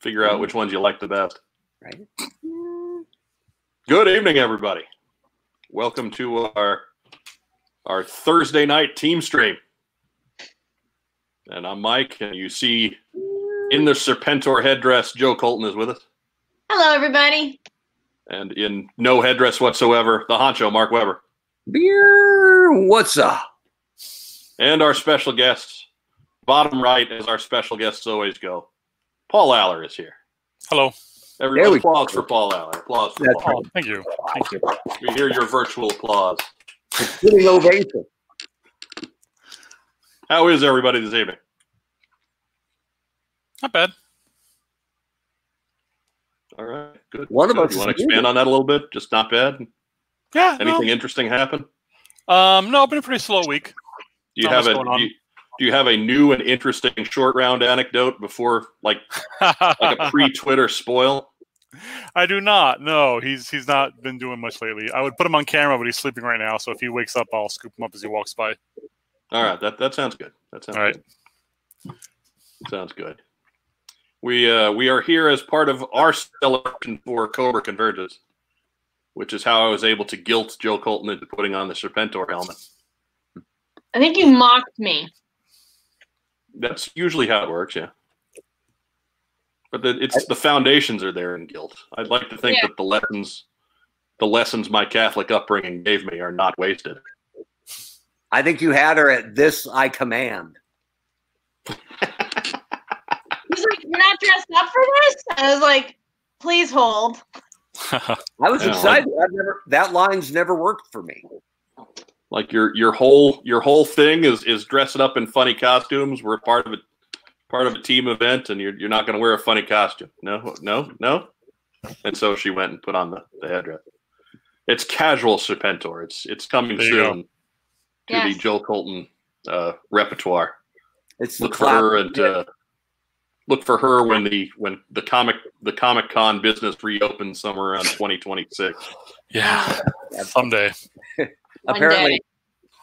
Figure out which ones you like the best. Right. Good evening, everybody. Welcome to our our Thursday night team stream. And I'm Mike, and you see in the Serpentor headdress, Joe Colton is with us. Hello, everybody. And in no headdress whatsoever, the honcho, Mark Weber. Beer, what's up? And our special guests, bottom right, as our special guests always go. Paul Allor is here. Hello. Everybody, There we applause go. for Paul Allor. Applause for That's Paul. Oh, thank you. Thank you. We hear your virtual applause. Getting ovation. How is everybody this evening? Not bad. All right, good. One of Good. us You want to expand on that a little bit? Just not bad. Yeah. Anything interesting happen? No, um, no, been a pretty slow week. Do you Not have a going on. do you, do you have a new and interesting short round anecdote before like like a pre Twitter spoil? I do not. No, he's he's not been doing much lately. I would put him on camera, but he's sleeping right now. So if he wakes up, I'll scoop him up as he walks by. All right, that that sounds good. That sounds All right. good. Sounds good. We uh we are here as part of our celebration for Cobra Converges, which is how I was able to guilt Joe Colton into putting on the Serpentor helmet. I think you mocked me. That's usually how it works, yeah. But the, it's the foundations are there in guilt. I'd like to think Yeah. that the lessons, the lessons my Catholic upbringing gave me, are not wasted. I think you had her at this I command. He's like, "You're not dressed up for this." I was like, "Please hold." I was Yeah. excited. I've never, that line's never worked for me. Like your your whole your whole thing is is dressing up in funny costumes. We're part of a part of a team event, and you're you're not going to wear a funny costume. No, no, no. And so she went and put on the, the headdress. It's casual Serpentor. It's it's coming There soon to Yes. the Joe Colton uh, repertoire. It's look for her and uh, look for her when the when the comic the Comic Con business reopens somewhere around 2026. yeah. Someday. One Apparently, day.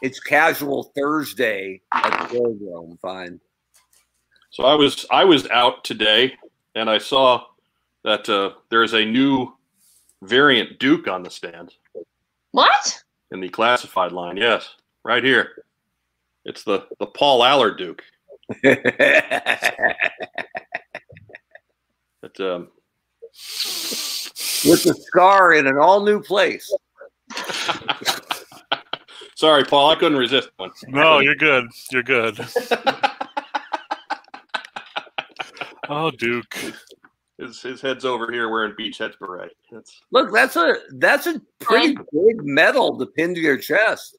it's casual Thursday at the Velodrome. Fine. So I was I was out today and I saw that uh, there is a new variant Duke on the stand What? in the classified line. Yes, right here. It's the the Paul Allor Duke. It, um, With the scar in an all new place. sorry, Paul, I couldn't resist one. No, you're good. You're good. Oh, Duke. His his head's over here wearing Beachhead beret. That's Look, that's a that's a pretty big medal to pin to your chest.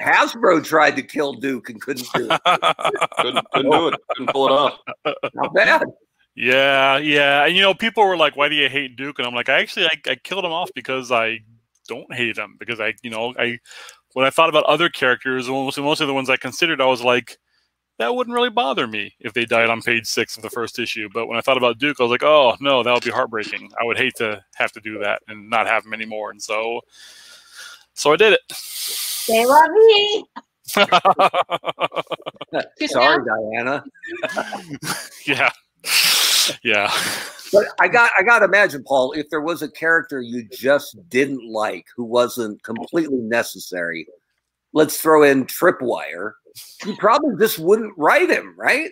Hasbro tried to kill Duke and couldn't do it. couldn't, couldn't do it. Couldn't pull it off. Not bad. yeah, yeah. And you know, people were like, "Why do you hate Duke?" And I'm like, I actually, I, I killed him off because I don't hate him because I, you know, I when I thought about other characters, most most of the ones I considered, I was like, that wouldn't really bother me if they died on page six of the first issue. But when I thought about Duke, I was like, oh no, that would be heartbreaking. I would hate to have to do that and not have him anymore. And so, so I did it. They love me. Sorry, Diana. yeah, yeah. But I got I gotta imagine, Paul, if there was a character you just didn't like who wasn't completely necessary, let's throw in Tripwire. You probably just wouldn't write him, right?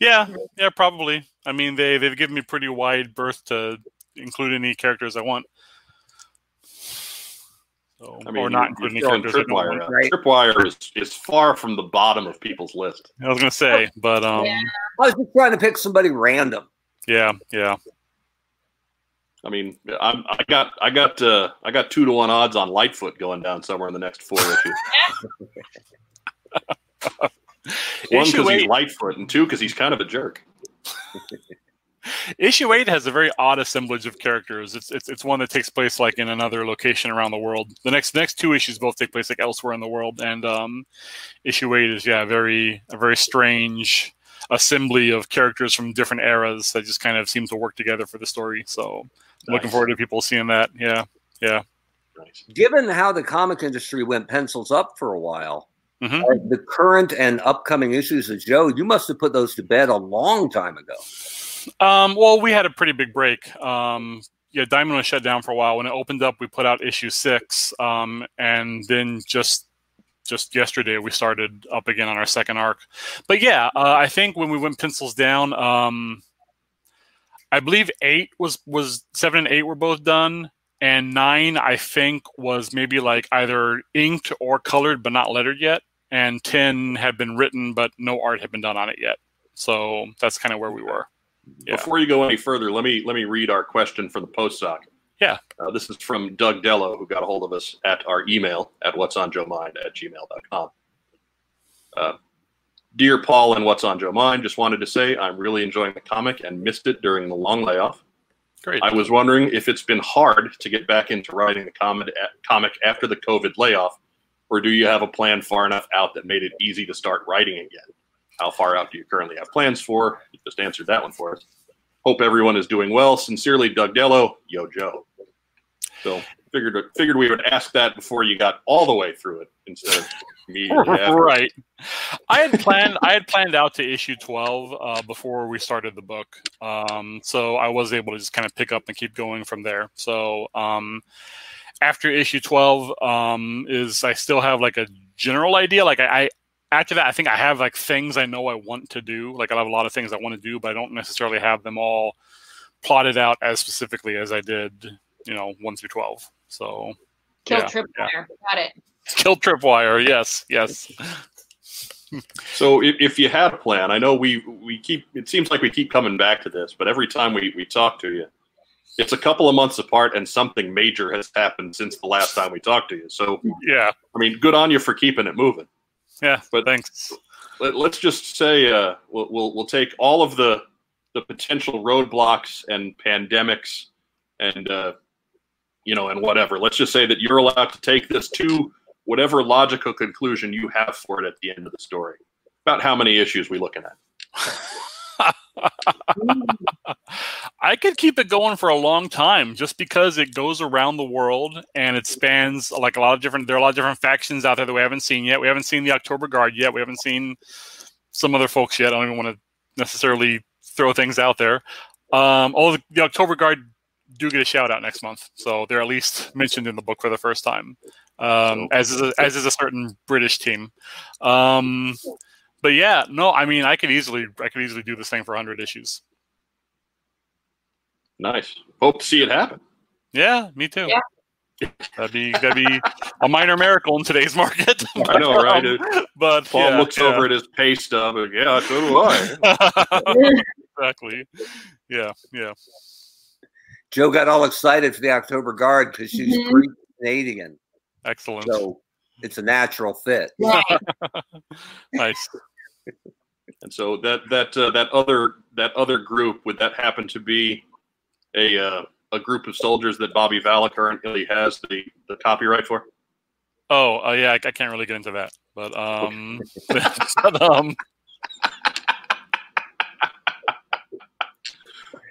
Yeah, yeah, probably. I mean, they they've given me pretty wide berth to include any characters I want. So, I mean, or not you're include any throwing characters Tripwire want. right? Tripwire is, is far from the bottom of people's list. I was gonna say, but um, Yeah. I was just trying to pick somebody random. Yeah, yeah. I mean, I'm, I got I got uh, I got two to one odds on Lightfoot going down somewhere in the next four issues. one because he's Lightfoot, and two because he's kind of a jerk. Issue eight has a very odd assemblage of characters. It's it's it's one that takes place like in another location around the world. The next next two issues both take place like elsewhere in the world, and um, issue eight is yeah very a very strange assembly of characters from different eras that just kind of seem to work together for the story. So I'm looking forward to people seeing that. Yeah, yeah. Nice. Given how the comic industry went pencils up for a while, Mhm. are the current and upcoming issues of Joe, you must have put those to bed a long time ago. Um, well, we had a pretty big break. Um, yeah, Diamond was shut down for a while. When it opened up, we put out issue six, um, and then just just yesterday we started up again on our second arc. But yeah, uh, I think when we went pencils down, um, I believe eight was was seven and eight were both done, and nine I think was maybe like either inked or colored but not lettered yet, and ten had been written but no art had been done on it yet. So that's kind of where we were. Yeah. Before you go any further, let me let me read our question for the post sock. Yeah. Uh, this is from Doug Dello, who got a hold of us at our email at what's on Joe Mind at gmail.com. Uh, Dear Paul and What's on Joe Mind, just wanted to say I'm really enjoying the comic and missed it during the long layoff. Great. I was wondering if it's been hard to get back into writing the comic, comic after the COVID layoff, or do you have a plan far enough out that made it easy to start writing again? How far out do you currently have plans for? You just answered that one for us. Hope everyone is doing well. Sincerely, Doug Dello, Yo Joe. So figured figured we would ask that before you got all the way through it instead of me. right. I had planned. I had planned out to issue twelve uh, before we started the book, um, so I was able to just kind of pick up and keep going from there. So um, after issue twelve um, is I still have like a general idea. Like I, I after that, I think I have like things I know I want to do. Like I have a lot of things I want to do, but I don't necessarily have them all plotted out as specifically as I did, you know, one through twelve. So Kill yeah, Tripwire. yeah. Got it. kill Tripwire. Yes, yes. So if, if you had a plan, I know we we keep it seems like we keep coming back to this, but every time we, we talk to you, it's a couple of months apart and something major has happened since the last time we talked to you. So Yeah, I mean, good on you for keeping it moving. yeah. But- thanks. Let, let's just say uh, we'll, we'll we'll take all of the the potential roadblocks and pandemics and uh, you know and whatever. Let's just say that you're allowed to take this to whatever logical conclusion you have for it at the end of the story. About how many issues we looking at? I could keep it going for a long time just because it goes around the world and it spans like a lot of different there are a lot of different factions out there that we haven't seen yet. We haven't seen the October Guard yet. We haven't seen some other folks yet. I don't even want to necessarily throw things out there. Um, the, the October Guard do get a shout out next month, so they're at least mentioned in the book for the first time. Um, as is a, as is a certain British team. Um, but yeah, no, I mean, I could easily, I could easily do this thing for 100 issues. Nice. Hope to see it happen. Yeah, me too. Yeah. That'd be that'd be a minor miracle in today's market. I know, right? Um, but Paul yeah, looks yeah. over at his pay stub and yeah, so do I. exactly. Yeah, yeah. Joe got all excited for the October Guard because she's Mhm. Greek Canadian, Excellent. so it's a natural fit. Right. nice. And so that that uh, that other that other group would that happen to be a uh, a group of soldiers that Bobby Vala currently has the, the copyright for? Oh, uh, yeah. I, I can't really get into that, but um, but, um,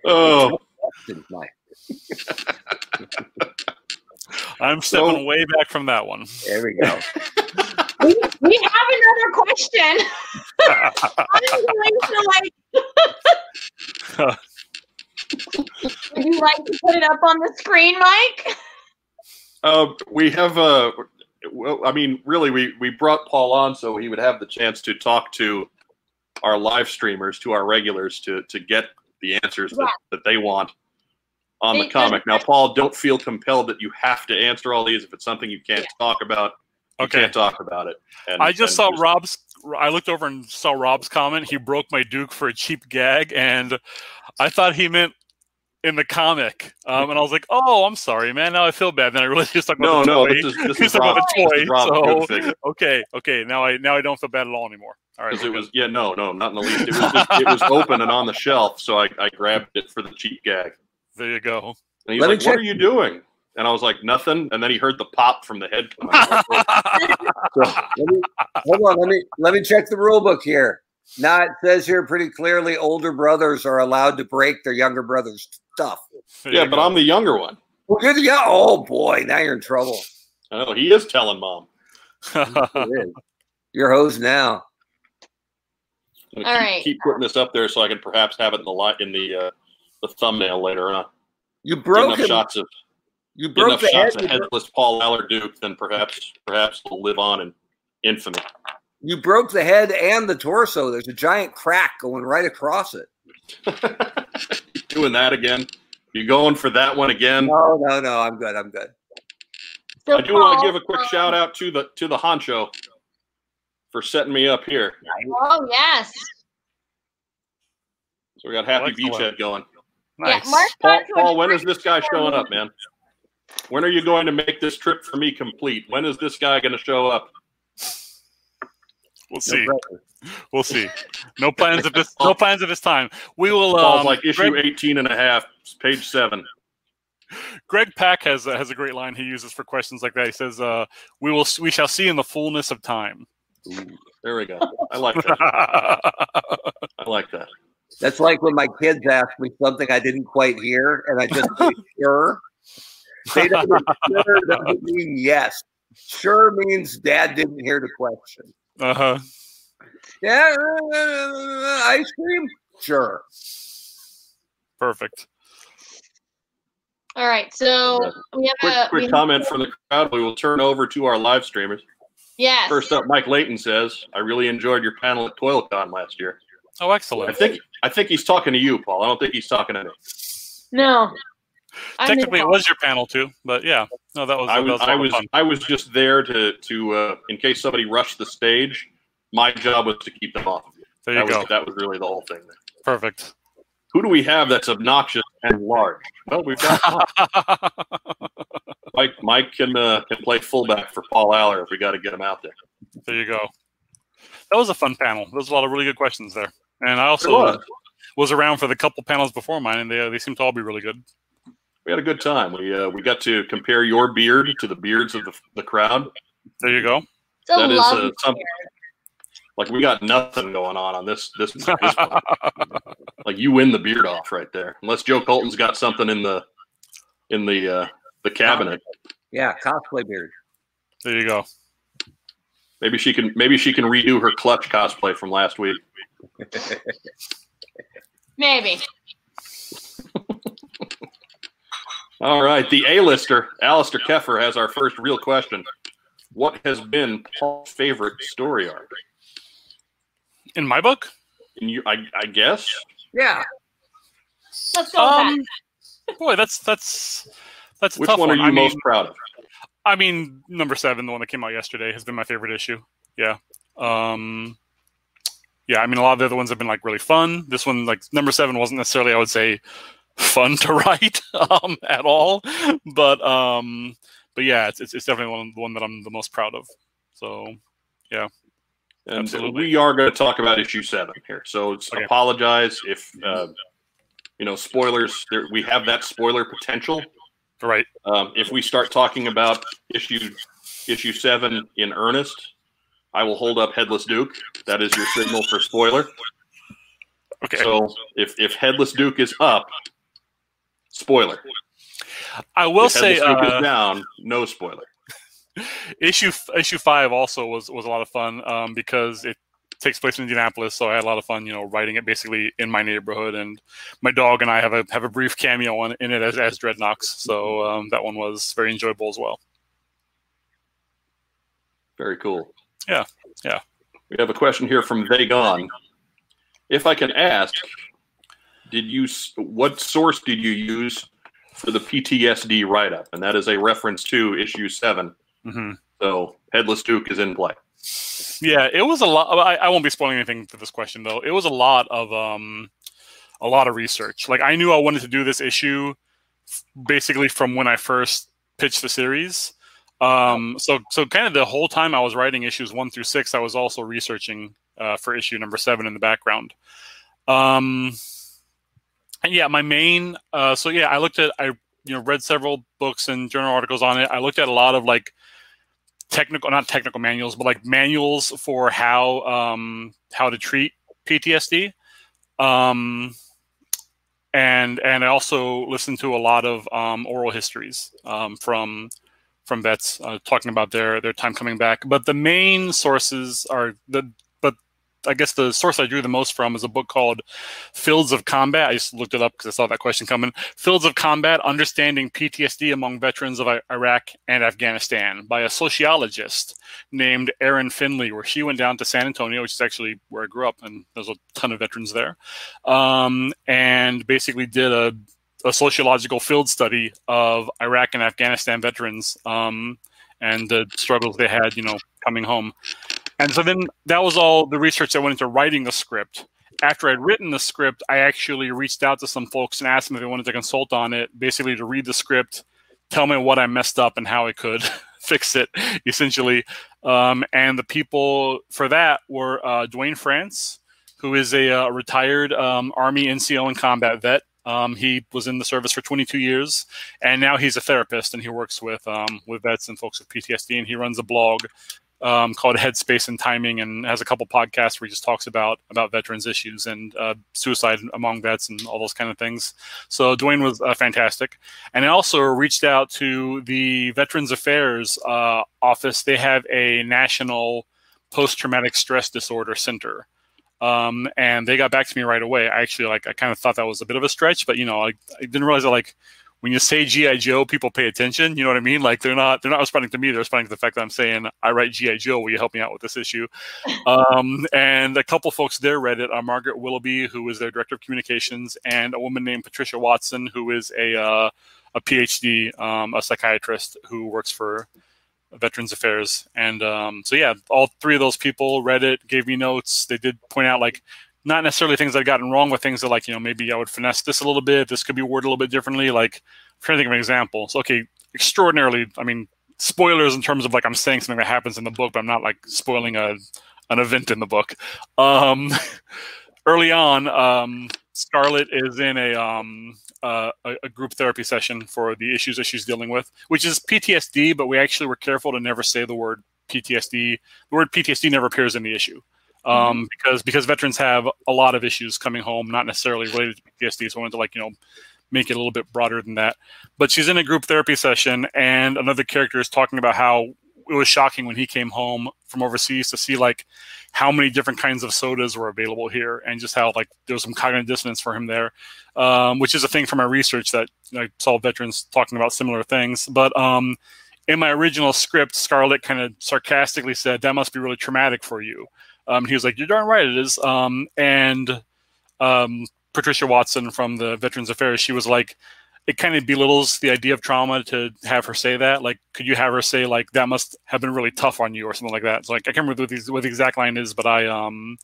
Oh, Didn't my- I'm stepping So- way back from that one. There we go. we, we have another question. I'm going to like. Would you like to put it up on the screen, Mike? uh, we have uh, well, I mean, really, we we brought Paul on so he would have the chance to talk to our live streamers, to our regulars, to to get the answers that, that they want on the comic. Now, Paul, don't feel compelled that you have to answer all these. If it's something you can't Yeah. talk about, you Okay. can't talk about it. And, I just and saw Rob's. I looked over and saw Rob's comment. He broke my Duke for a cheap gag, and I thought he meant in the comic. Um, and I was like, "Oh, I'm sorry, man. Now I feel bad." Then I really just talked No, about the no, toy. this is this is Rob. about the This toy. is Rob so Goodfigure. okay, okay. Now I now I don't feel bad at all anymore. All right, Because it good. was yeah no no not in the least it was just, it was open and on the shelf so I, I grabbed it for the cheap gag there. You go. and he's Let me like check- what are you doing and I was like nothing and then he heard the pop from the head. So, let me, hold on. Let me let me check the rule book here. Now it says here pretty clearly older brothers are allowed to break their younger brother's stuff. There yeah but go. I'm the younger one Well, good to go. Oh boy, now you're in trouble. Oh, he is telling mom It is. You're hosed now. I'm All keep, right. keep putting this up there so I can perhaps have it in the light in the uh, the thumbnail later on. You broke enough him. shots of You broke enough the head. shots of You, bro- headless Paul Allor Duke, then perhaps perhaps will live on in infamy. you broke the head and the torso. There's a giant crack going right across it. Doing that again. You going for that one again? No, no, no. I'm good. I'm good. So I do want to give a quick um, shout out to the to the honcho for setting me up here. Oh yes. So we got Happy Excellent. Beachhead going. Nice. Yeah, Mark Paul, to Paul, when is this guy showing me. up, man? When are you going to make this trip for me complete? When is this guy going to show up? We'll see. pressure. We'll see. No plans of this. No plans at this time. We will. Paul's Um, like issue Greg, 18 and a half, page seven. Greg Pak has has a great line he uses for questions like that. He says, uh, "We will. We shall see in the fullness of time." Ooh, there we go. I like that. I like that. That's like when my kids ask me something I didn't quite hear, and I just say sure. They don't sure doesn't mean yes. Sure means dad didn't hear the question. uh huh. Yeah, uh, ice cream? Sure. Perfect. All right. So we have Quick, a we quick have- comment from the crowd. We will turn over to our live streamers. Yes. First up, Mike Layton says, "I really enjoyed your panel at ToilCon last year." Oh, excellent. I excellent. think I think he's talking to you, Paul. I don't think he's talking to me. No. Technically, it was your panel too, but yeah. No, that was. I that was was, a I lot of was. I was just there to to uh, in case somebody rushed the stage. My job was to keep them off. There That you go. was that was really the whole thing. Perfect. Who do we have that's obnoxious and large? Well, we've got Mike. Mike can uh, can play fullback for Paul Allor if we got to get him out there. there you go. That was a fun panel. There was a lot of really good questions there, and I also was. was around for the couple panels before mine, and they they seem to all be really good. We had a good time. We uh, we got to compare your beard to the beards of the, the crowd. There you go. It's a That is uh, something. Like we got nothing going on on this this, this one. like you win the beard off right there. Unless Joe Colton's got something in the in the uh, the cabinet. Yeah, cosplay beard. there you go. Maybe she can maybe she can redo her clutch cosplay from last week. Maybe. All right, the A-lister, Alistair Keffer, has our first real question. What has been Paul's favorite story arc? In my book, And you, I, I guess. Yeah. Let's go with that. um, boy, that's that's that's a Which tough one are you I most mean, proud of? I mean, number seven, the one that came out yesterday, has been my favorite issue. Yeah. Um, yeah, I mean, a lot of the other ones have been like really fun. This one, like number seven, wasn't necessarily, I would say, fun to write um, at all. But um, but yeah, it's, it's, it's definitely one the one that I'm the most proud of. So And Absolutely. we are going to talk about issue seven here. So it's, Okay. apologize if uh, you know spoilers. There, we have that spoiler potential. right, Um, if we start talking about issue issue seven in earnest, I will hold up Headless Duke. That is your signal for spoiler. okay. So if if Headless Duke is up, spoiler. I will if say, Headless Duke uh, is down, no spoiler. issue issue five also was was a lot of fun um, because it takes place in Indianapolis, so I had a lot of fun, you know, writing it basically in my neighborhood, and my dog and I have a have a brief cameo on, in it as as Dreadnoks, so um, that one was very enjoyable as well. Very cool. Yeah, yeah. We have a question here from Vagon. If I can ask, did you what source did you use for the PTSD write up? And that is a reference to issue seven. hmm So Headless Duke is in play. Yeah, it was a lot. I, I won't be spoiling anything for this question though. It was a lot of um, a lot of research. Like I knew I wanted to do this issue basically from when I first pitched the series. Um, so so kind of the whole time I was writing issues one through six, I was also researching uh, for issue number seven in the background. Um, and yeah, my main. Uh, so yeah, I looked at I you know read several books and journal articles on it. I looked at a lot of like technical not technical manuals but like manuals for how um how to treat ptsd um and and i also listened to a lot of um oral histories um from from vets uh, talking about their their time coming back but the main sources are the but I guess the source I drew the most from is a book called Fields of Combat. I just looked it up because I saw that question coming. Fields of Combat Understanding PTSD Among Veterans of Iraq and Afghanistan by a sociologist named Erin Finley, where she went down to San Antonio, which is actually where I grew up, and there's a ton of veterans there, um, and basically did a, a, sociological field study of Iraq and Afghanistan veterans um, and the struggles they had, you know, coming home. And so then that was all the research that went into writing the script. After I'd written the script, I actually reached out to some folks and asked them if they wanted to consult on it, basically to read the script, tell me what I messed up and how I could fix it, essentially. Um, and the people for that were uh, Duane France, who is a uh, retired um, Army NCO and combat vet. Um, he was in the service for 22 years, and now he's a therapist, and he works with um, with vets and folks with PTSD. And he runs a blog um, called Headspace and Timing, and has a couple podcasts where he just talks about about veterans issues and uh, suicide among vets and all those kind of things. So Duane was uh, fantastic, and I also reached out to the Veterans Affairs uh, office. They have a national post traumatic stress disorder center. Um, and they got back to me right away. I actually like I kind of thought that was a bit of a stretch, but you know I, I didn't realize that like when you say GI Joe, people pay attention. You know what I mean? Like they're not they're not responding to me. They're responding to the fact that I'm saying I write GI Joe. Will you help me out with this issue? Um, and a couple folks there read it. Uh, Margaret Willoughby, who is their director of communications, and a woman named Patricia Watson, who is a uh, a PhD, um, a psychiatrist who works for Veterans Affairs. And um, so yeah, all three of those people read it, gave me notes. They did point out like not necessarily things I'd gotten wrong, with things that like you know maybe I would finesse this a little bit. This could be worded a little bit differently. Like I'm trying to think of an example. So okay, extraordinarily. I mean, spoilers in terms of like I'm saying something that happens in the book, but I'm not like spoiling a an event in the book. Um, early on, um, Scarlett is in a, um, uh, a, a group therapy session for the issues that she's dealing with, which is PTSD. But we actually were careful to never say the word PTSD. The word PTSD never appears in the issue um, mm-hmm. because because veterans have a lot of issues coming home, not necessarily related to PTSD. So I wanted to like you know make it a little bit broader than that. But she's in a group therapy session, and another character is talking about how it was shocking when he came home from overseas to see like how many different kinds of sodas were available here, and just how like there was some cognitive dissonance for him there, um, which is a thing from my research that I saw veterans talking about similar things. But um, in my original script, Scarlett kind of sarcastically said, "That must be really traumatic for you." Um, he was like, "You're darn right it is." Um, and um, Patricia Watson from the Veterans Affairs, she was like, "It kind of belittles the idea of trauma to have her say that. Like, could you have her say like that must have been really tough on you or something like that?" So like, I can't remember what the, what the exact line is, but I um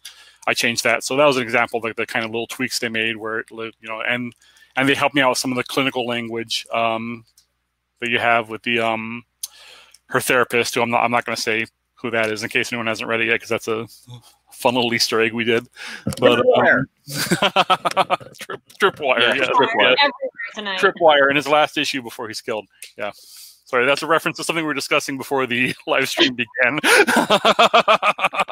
I changed that. So that was an example of like the kind of little tweaks they made where it, you know and and they helped me out with some of the clinical language um, that you have with the um her therapist, who I'm not I'm not going to say who that is in case anyone hasn't read it yet, because that's a fun little Easter egg we did. But um, trip, tripwire, yeah, yeah, tripwire, yeah. tripwire in his last issue before he's killed. Yeah. Sorry, that's a reference to something we were discussing before the live stream began.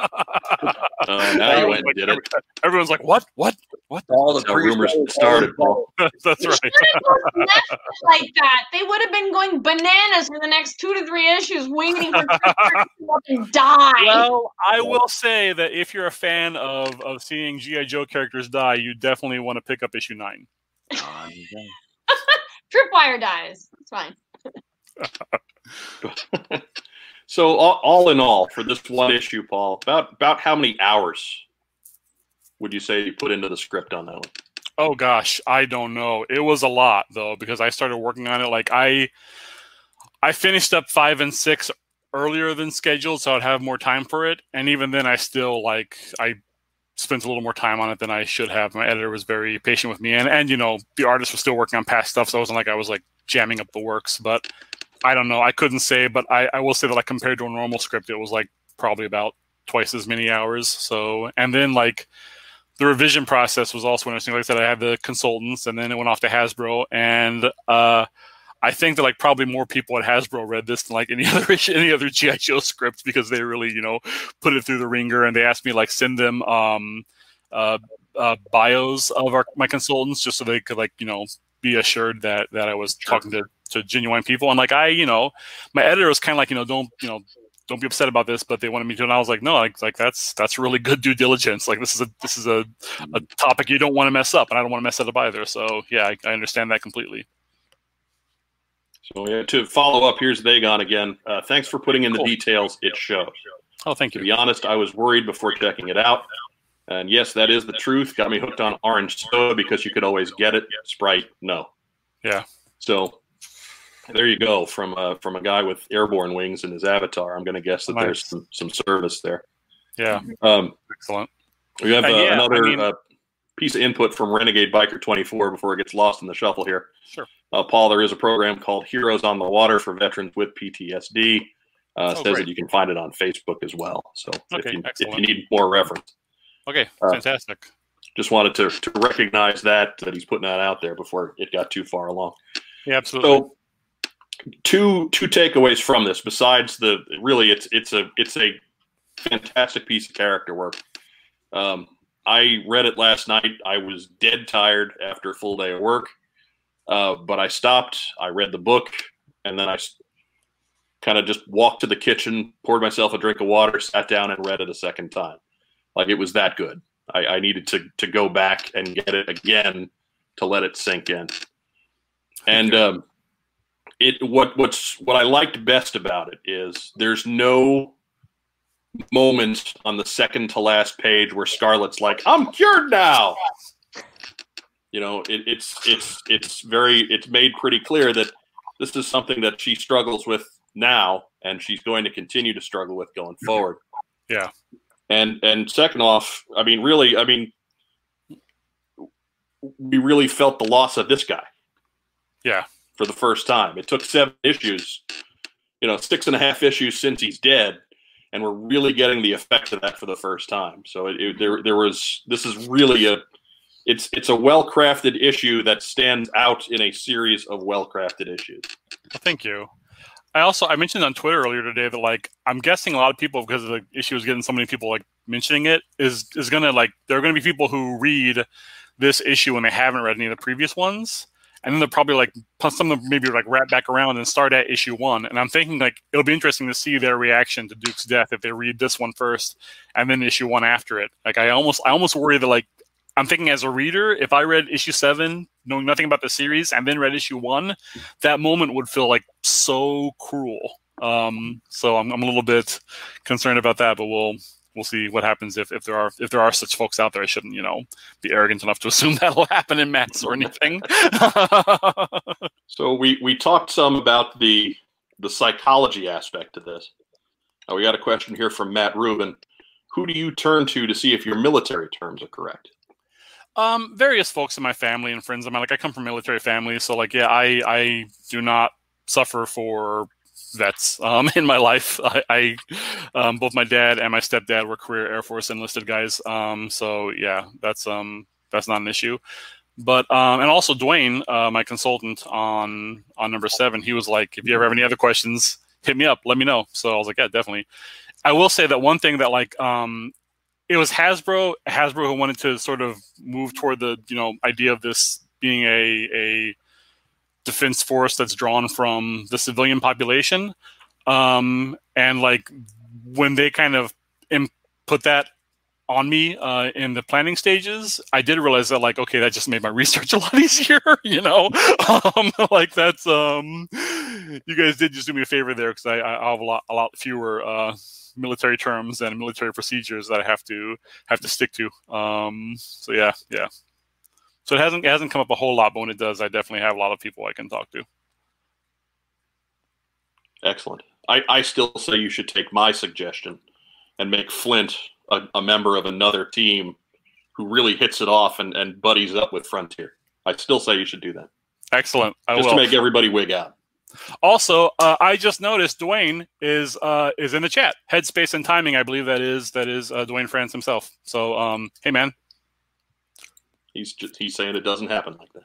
Uh, now you went and did it. Everyone's like, "What? What? What?" All the rumors started. That's right. like that, they would have been going bananas for the next two to three issues, waiting for to die. Well, I will say that if you're a fan of of seeing GI Joe characters die, you definitely want to pick up issue nine. Tripwire dies. It's fine. So all, all, in all, for this one issue, Paul, about about how many hours would you say you put into the script on that one? Oh gosh, I don't know. It was a lot though because I started working on it like I I finished up 5 and 6 earlier than scheduled so I'd have more time for it and even then I still like I spent a little more time on it than I should have. My editor was very patient with me and and you know, the artist was still working on past stuff so it wasn't like I was like jamming up the works, but I don't know. I couldn't say, but I, I will say that like compared to a normal script, it was like probably about twice as many hours. So, and then like the revision process was also interesting. Like I said, I had the consultants, and then it went off to Hasbro, and uh, I think that like probably more people at Hasbro read this than like any other any other GI Joe script because they really you know put it through the ringer, and they asked me like send them um, uh, uh, bios of our my consultants just so they could like you know be assured that that I was talking to to genuine people. And like I, you know, my editor was kind of like, you know, don't you know, don't be upset about this, but they wanted me to. And I was like, no, like, like that's that's really good due diligence. Like this is a this is a, a topic you don't want to mess up, and I don't want to mess it up either. So yeah, I, I understand that completely. So yeah, to follow up, here's Vagon again. Uh, thanks for putting in the details. It shows. Oh, thank you. To be honest, I was worried before checking it out. And yes, that is the truth. Got me hooked on orange soda because you could always get it. Sprite, no. Yeah. So there you go from uh, from a guy with airborne wings in his avatar. I'm going to guess that there's some, some service there. Yeah, Um, excellent. we have uh, Uh, yeah, I another mean- uh, piece of input from Renegade Biker 24 before it gets lost in the shuffle here. Sure. Uh, Paul, there is a program called Heroes on the Water for veterans with PTSD. Uh, Oh, says great. that you can find it on Facebook as well. So if, you, if you need more reference, Okay, Uh, fantastic. just wanted to, to recognize that that he's putting that out there before it got too far along. Yeah, absolutely. So two two takeaways from this besides the really it's it's a it's a fantastic piece of character work. Um, I read it last night. I was dead tired after a full day of work, uh, but I stopped. I read the book, and then I kind of just walked to the kitchen, poured myself a drink of water, sat down, and read it a second time. Like it was that good. I, I needed to to go back and get it again to let it sink in. And um, it what what's what I liked best about it is there's no moments on the second to last page where Scarlett's like, "I'm cured now." You know, it, it's it's it's very it's made pretty clear that this is something that she struggles with now, and she's going to continue to struggle with going mm-hmm. forward. Yeah. And and second off, I mean, really, I mean, we really felt the loss of this guy Yeah. For the first time. It took seven issues, you know, six and a half issues since he's dead, and we're really getting the effect of that for the first time. So it, it, there, there was. This is really a. It's it's a well crafted issue that stands out in a series of well crafted issues. Well, thank you. I also I mentioned on Twitter earlier today that like I'm guessing a lot of people because the issue is getting so many people like mentioning it is is gonna like there are gonna be people who read this issue and they haven't read any of the previous ones, and then they'll probably like some of them maybe like wrap back around and start at issue one. And I'm thinking like it'll be interesting to see their reaction to Duke's death if they read this one first and then issue one after it. Like I almost I almost worry that like I'm thinking as a reader, if I read issue seven, knowing nothing about the series, and then read issue one, that moment would feel like so cruel. Um, so I'm, I'm a little bit concerned about that, but we'll we'll see what happens if, if there are if there are such folks out there. I shouldn't you know be arrogant enough to assume that'll happen in Matt's or anything. So we we talked some about the the psychology aspect of this. We got a question here from Matt Rubin. Who do you turn to to see if your military terms are correct? Um, various folks in my family and friends. I mean, like I come from military families, so like yeah, I I do not suffer for vets um, in my life. I, I um, both my dad and my stepdad were career Air Force enlisted guys. Um, so yeah, that's um that's not an issue. But um, and also Duane, uh, my consultant on on number seven, he was like, if you ever have any other questions, hit me up, let me know. So I was like, yeah, definitely. I will say that one thing that like um, it was Hasbro, Hasbro who wanted to sort of move toward the you know idea of this being a a defense force that's drawn from the civilian population, um, and like when they kind of im- put that on me uh, in the planning stages, I did realize that like okay, that just made my research a lot easier. You know, um, like that's um, you guys did just do me a favor there because I, I have a lot a lot fewer. Uh, military terms and military procedures that I have to have to stick to. Um, so yeah, yeah. So it hasn't it hasn't come up a whole lot, but when it does, I definitely have a lot of people I can talk to. Excellent. I, I still say you should take my suggestion and make Flint a, a member of another team who really hits it off and, and buddies up with Frontier. I still say you should do that. Excellent. I Just will. to make everybody wig out. Also, uh, I just noticed Duane is uh, is in the chat. Headspace and timing, I believe that is that is uh, Duane France himself. So, um, hey man, He's just, he's saying it doesn't happen like that.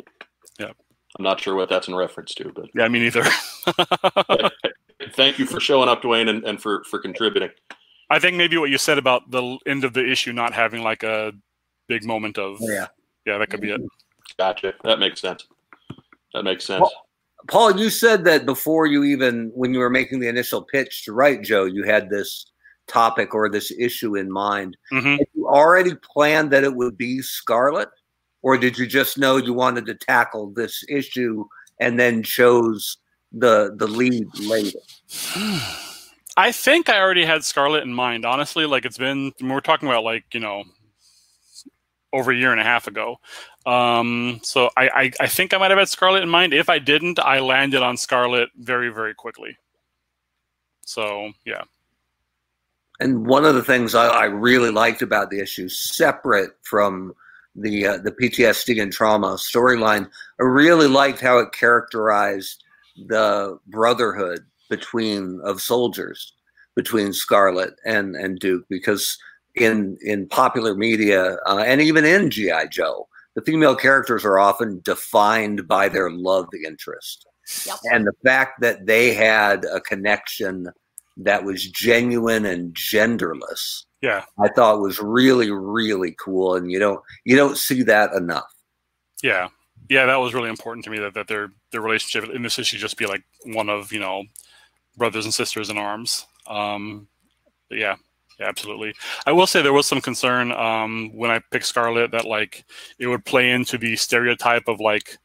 Yeah. I'm not sure what that's in reference to, but yeah, me neither. thank you for showing up, Duane, and, and for, for contributing. I think maybe what you said about the end of the issue not having like a big moment of Yeah. yeah, that could be it. Gotcha. That makes sense. That makes sense. Well, Paul, you said that before you even, when you were making the initial pitch to write Joe, you had this topic or this issue in mind. Mhm. Had you already planned that it would be Scarlett, or did you just know you wanted to tackle this issue and then chose the the lead later? I think I already had Scarlett in mind. Honestly, like it's been we're talking about like you know over a year and a half ago. Um, so I, I I think I might have had Scarlett in mind. If I didn't, I landed on Scarlett very very quickly. So yeah, And one of the things I, I really liked about the issue, separate from the uh, the PTSD and trauma storyline, I really liked how it characterized the brotherhood between of soldiers between Scarlett and and Duke because in in popular media uh, and even in GI Joe, the female characters are often defined by their love interest, Yep. and the fact that they had a connection that was genuine and genderless, yeah, I thought was really really cool, and you don't you don't see that enough. yeah, yeah. That was really important to me that that their their relationship in this issue just be like one of you know brothers and sisters in arms. Um, yeah, yeah, absolutely. I will say there was some concern um, when I picked Scarlett that like it would play into the stereotype of like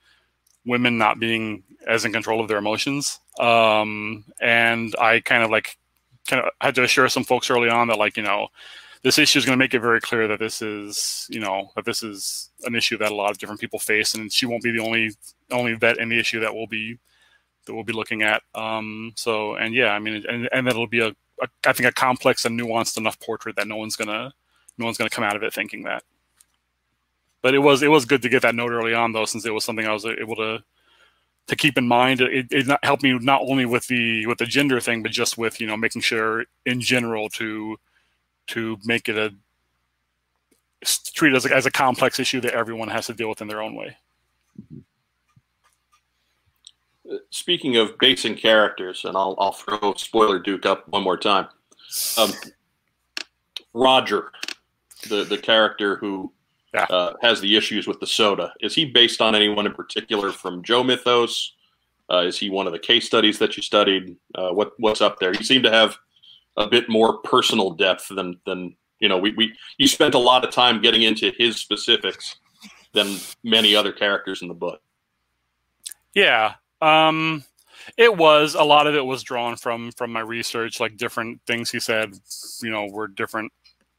women not being as in control of their emotions. Um, and I kind of like kind of had to assure some folks early on that like you know this issue is going to make it very clear that this is you know that this is an issue that a lot of different people face, and she won't be the only only vet in the issue that will be that we'll be looking at. Um, so and yeah, I mean, and and that'll be a, a I think a complex and nuanced enough portrait that no one's gonna no one's gonna come out of it thinking that. But it was it was good to get that note early on though, since it was something I was able to to keep in mind. It, it not, helped me not only with the with the gender thing, but just with you know making sure in general to to make it a treat it as a, as a complex issue that everyone has to deal with in their own way. Speaking of basing characters, and I'll I'll throw spoiler Duke up one more time. Um, Roger, the the character who Yeah. uh, has the issues with the soda, is he based on anyone in particular from Joe Mythos? Uh, is he one of the case studies that you studied? Uh, what what's up there? You seem to have a bit more personal depth than than you know. We, we you spent a lot of time getting into his specifics than many other characters in the book. Yeah. Um, it was a lot of it was drawn from from my research, like different things he said, you know, were different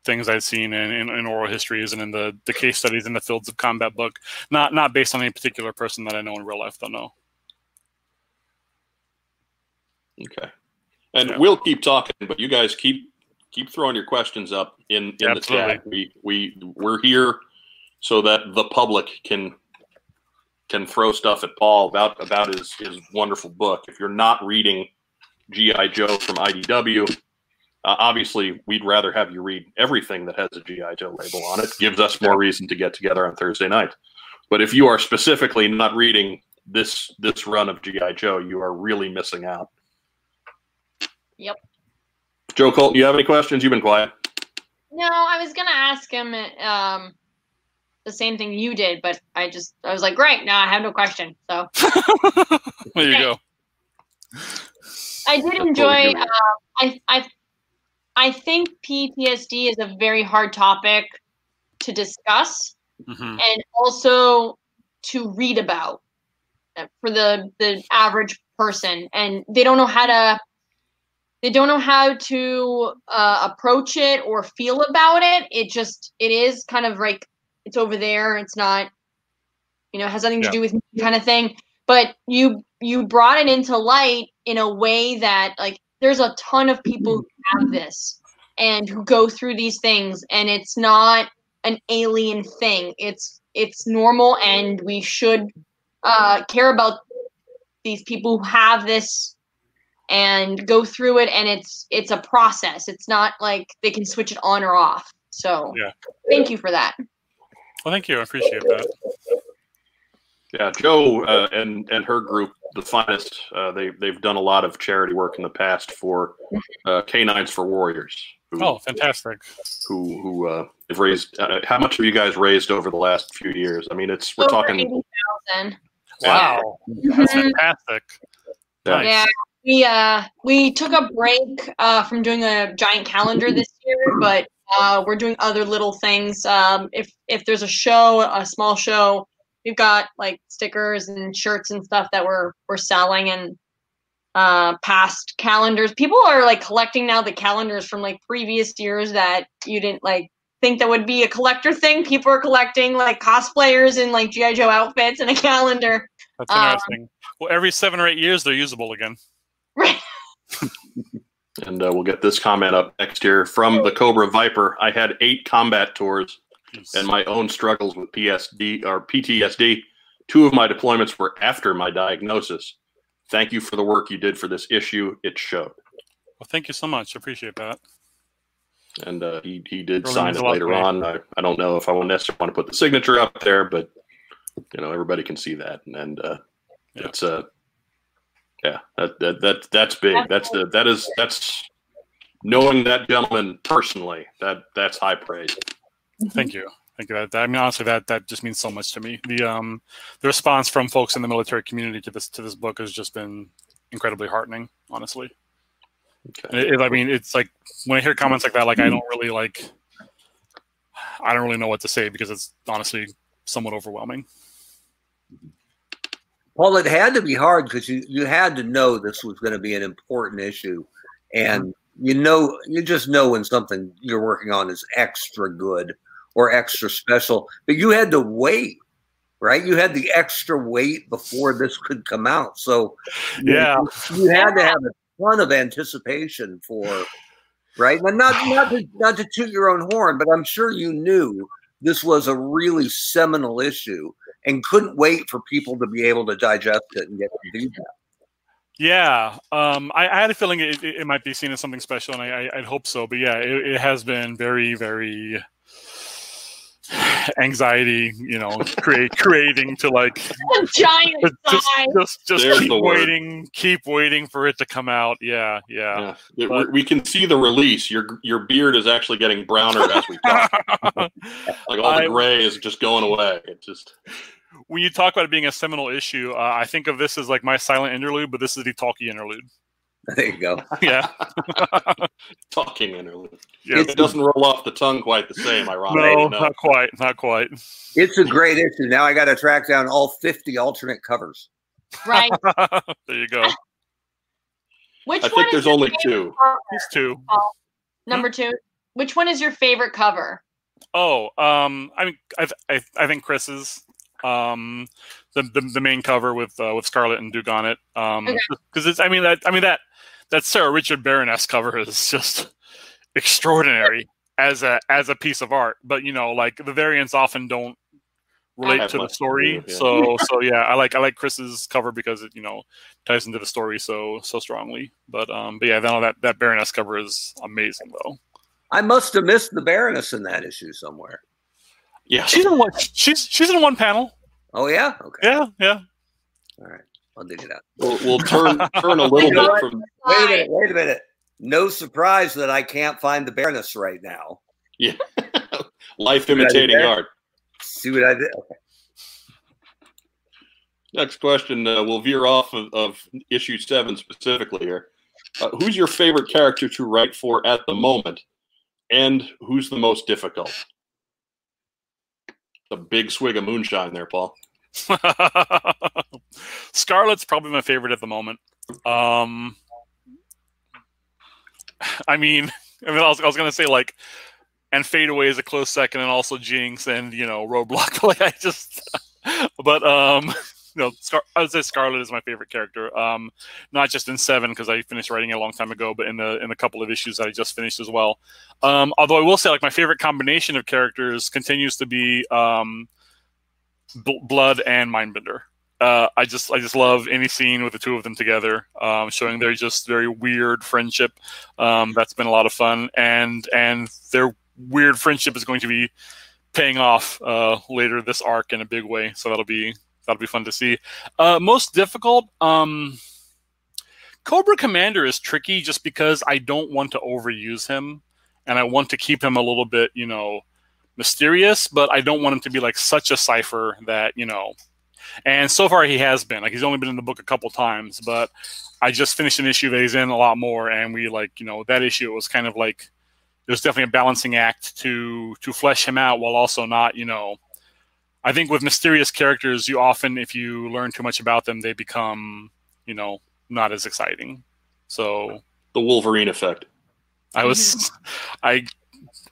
things I'd seen in, in, in oral histories and in the, the case studies in the fields of combat book. Not not based on any particular person that I know in real life, though. No. Okay. And Yeah. we'll keep talking, but you guys keep keep throwing your questions up in, in the chat. We we we're here so that the public can can throw stuff at Paul about about his his wonderful book. If you're not reading GI Joe from IDW, uh, obviously we'd rather have you read everything that has a GI Joe label on it. Gives us more reason to get together on Thursday night. But if you are specifically not reading this this run of GI Joe, you are really missing out. Yep. Joe Colton, you have any questions? You've been quiet. No, I was gonna ask him um the same thing you did, but I just I was like, great, now I have no question. So there you go. I did enjoy. Uh, I I I think PTSD is a very hard topic to discuss hmm and also to read about uh, for the the average person, and they don't know how to. They don't know how to uh, approach it or feel about it. It just it is kind of like it's over there. It's not, you know, has nothing to do with me kind of thing. But you you brought it into light in a way that like there's a ton of people who have this and who go through these things and it's not an alien thing it's it's normal and we should uh, care about these people who have this and go through it and it's it's a process it's not like they can switch it on or off so Yeah. thank you for that Well, thank you. I appreciate that. Yeah, Joe uh, and and her group, the finest. Uh, they they've done a lot of charity work in the past for uh, Canines for Warriors. Who, Oh, fantastic. who who uh, have raised? Uh, how much have you guys raised over the last few years? I mean, it's we're Over talking. 80,000. Wow, that's Mhm. fantastic. Yeah. Nice. Yeah, we uh we took a break uh from doing a giant calendar this year, but uh we're doing other little things. Um if if there's a show, a small show, we've got like stickers and shirts and stuff that we're we're selling and uh past calendars. People are like collecting now the calendars from like previous years that you didn't like think that would be a collector thing. People are collecting like cosplayers in like GI Joe outfits and a calendar. That's Um, interesting. well, every seven or eight years, they're usable again. Right. And uh, we'll get this comment up next year from the Cobra Viper. I had eight combat tours and my own struggles with PSD or PTSD. Two of my deployments were after my diagnosis. Thank you for the work you did for this issue. It showed. Well, thank you so much. Appreciate that. And uh, he, he did Really sign it later on. I, I don't know if I will necessarily want to put the signature up there, but you know everybody can see that, and uh, Yeah. it's uh, yeah, that, that that that's big. That's the that is that's knowing that gentleman personally. That that's high praise. Mm-hmm. Thank you. Thank you. That, that- I mean, honestly, that that just means so much to me. The um the response from folks in the military community to this to this book has just been incredibly heartening. Honestly, Okay. It- it- I mean, it's like when I hear comments like that, like I don't hmm. really like. I don't really know what to say because it's honestly somewhat overwhelming. Well, it had to be hard because you, you had to know this was going to be an important issue. Mm-hmm. And you know, you just know when something you're working on is extra good or extra special, but you had to wait, right? You had the extra wait before this could come out. So Yeah. you had to have a ton of anticipation for, right? And not, not, to, not to toot your own horn, but I'm sure you knew this was a really seminal issue and couldn't wait for people to be able to digest it and get some feedback. Yeah, um, I, I had a feeling it, it, might be seen as something special, and I, I, I'd hope so. But yeah, it, it has been very, very anxiety, you know, create creating to like giant just size. just just There's keep the word. waiting, keep waiting for it to come out. Yeah, yeah. Yeah. It- we- we can see the release. Your your beard is actually getting browner as we talk. like all the gray is just going away. It just when you talk about it being a seminal issue, uh, I think of this as like my silent interlude, but this is the talkie interlude. There you go. Yeah, talking interlude. yeah. It doesn't roll off the tongue quite the same, ironically. No, No, not quite, not quite. It's a great issue. Now I got to track down all 50 alternate covers. Right. there you go. Which I one think is there's only two. cover? These two. Number two. Which one is your favorite cover? Oh, um, I mean, I, I, I think Chris's, um, the, the the main cover with uh, with Scarlett and Duke on it, um, Okay. because it's, I mean that, I mean that that Sara Richard Baroness cover is just extraordinary as a as a piece of art. But you know, like the variants often don't relate to the much to story. do, yeah. So so yeah, I like I like Chris's cover because it you know ties into the story so so strongly. But um, but yeah, then all that that Baroness cover is amazing though. I must have missed the Baroness in that issue somewhere. Yeah. She's in one. She's she's in one panel. Oh, yeah? Okay. Yeah, yeah. All right. I'll dig it out. We'll, we'll turn turn a little You know bit what? from Wait a minute. Wait a minute. No surprise that I can't find the Baroness right now. Yeah, life imitating art. See what I did? Okay. Next question. Uh, we'll veer off of, of issue seven specifically here. Uh, who's your favorite character to write for at the moment, and who's the most difficult? A big swig of moonshine there, Paul. Scarlett's probably my favorite at the moment. Um, I mean, I mean, I was, I was gonna say like, and Fade Away is a close second, and also Jinx and you know Roadblock. like I just, but um, know, Scar- I would say Scarlett is my favorite character. Um, not just in seven because I finished writing it a long time ago, but in the in the couple of issues that I just finished as well. Um, although I will say, like my favorite combination of characters continues to be um, Bl- Bludd and Mindbender uh, I just I just love any scene with the two of them together, um, showing their just very weird friendship. Um, that's been a lot of fun, and and their weird friendship is going to be paying off uh, later this arc in a big way. So that'll be that'll be fun to see. Uh, most difficult. Um, Cobra Commander is tricky just because I don't want to overuse him, and I want to keep him a little bit, you know, mysterious, but I don't want him to be like such a cipher that you know And so far, he has been. Like he's only been in the book a couple times, but I just finished an issue that he's in a lot more, and we like you know that issue was kind of like there's definitely a balancing act to to flesh him out while also not you know. I think with mysterious characters, you often, if you learn too much about them, they become, you know, not as exciting. So the Wolverine effect. I was, mm-hmm. I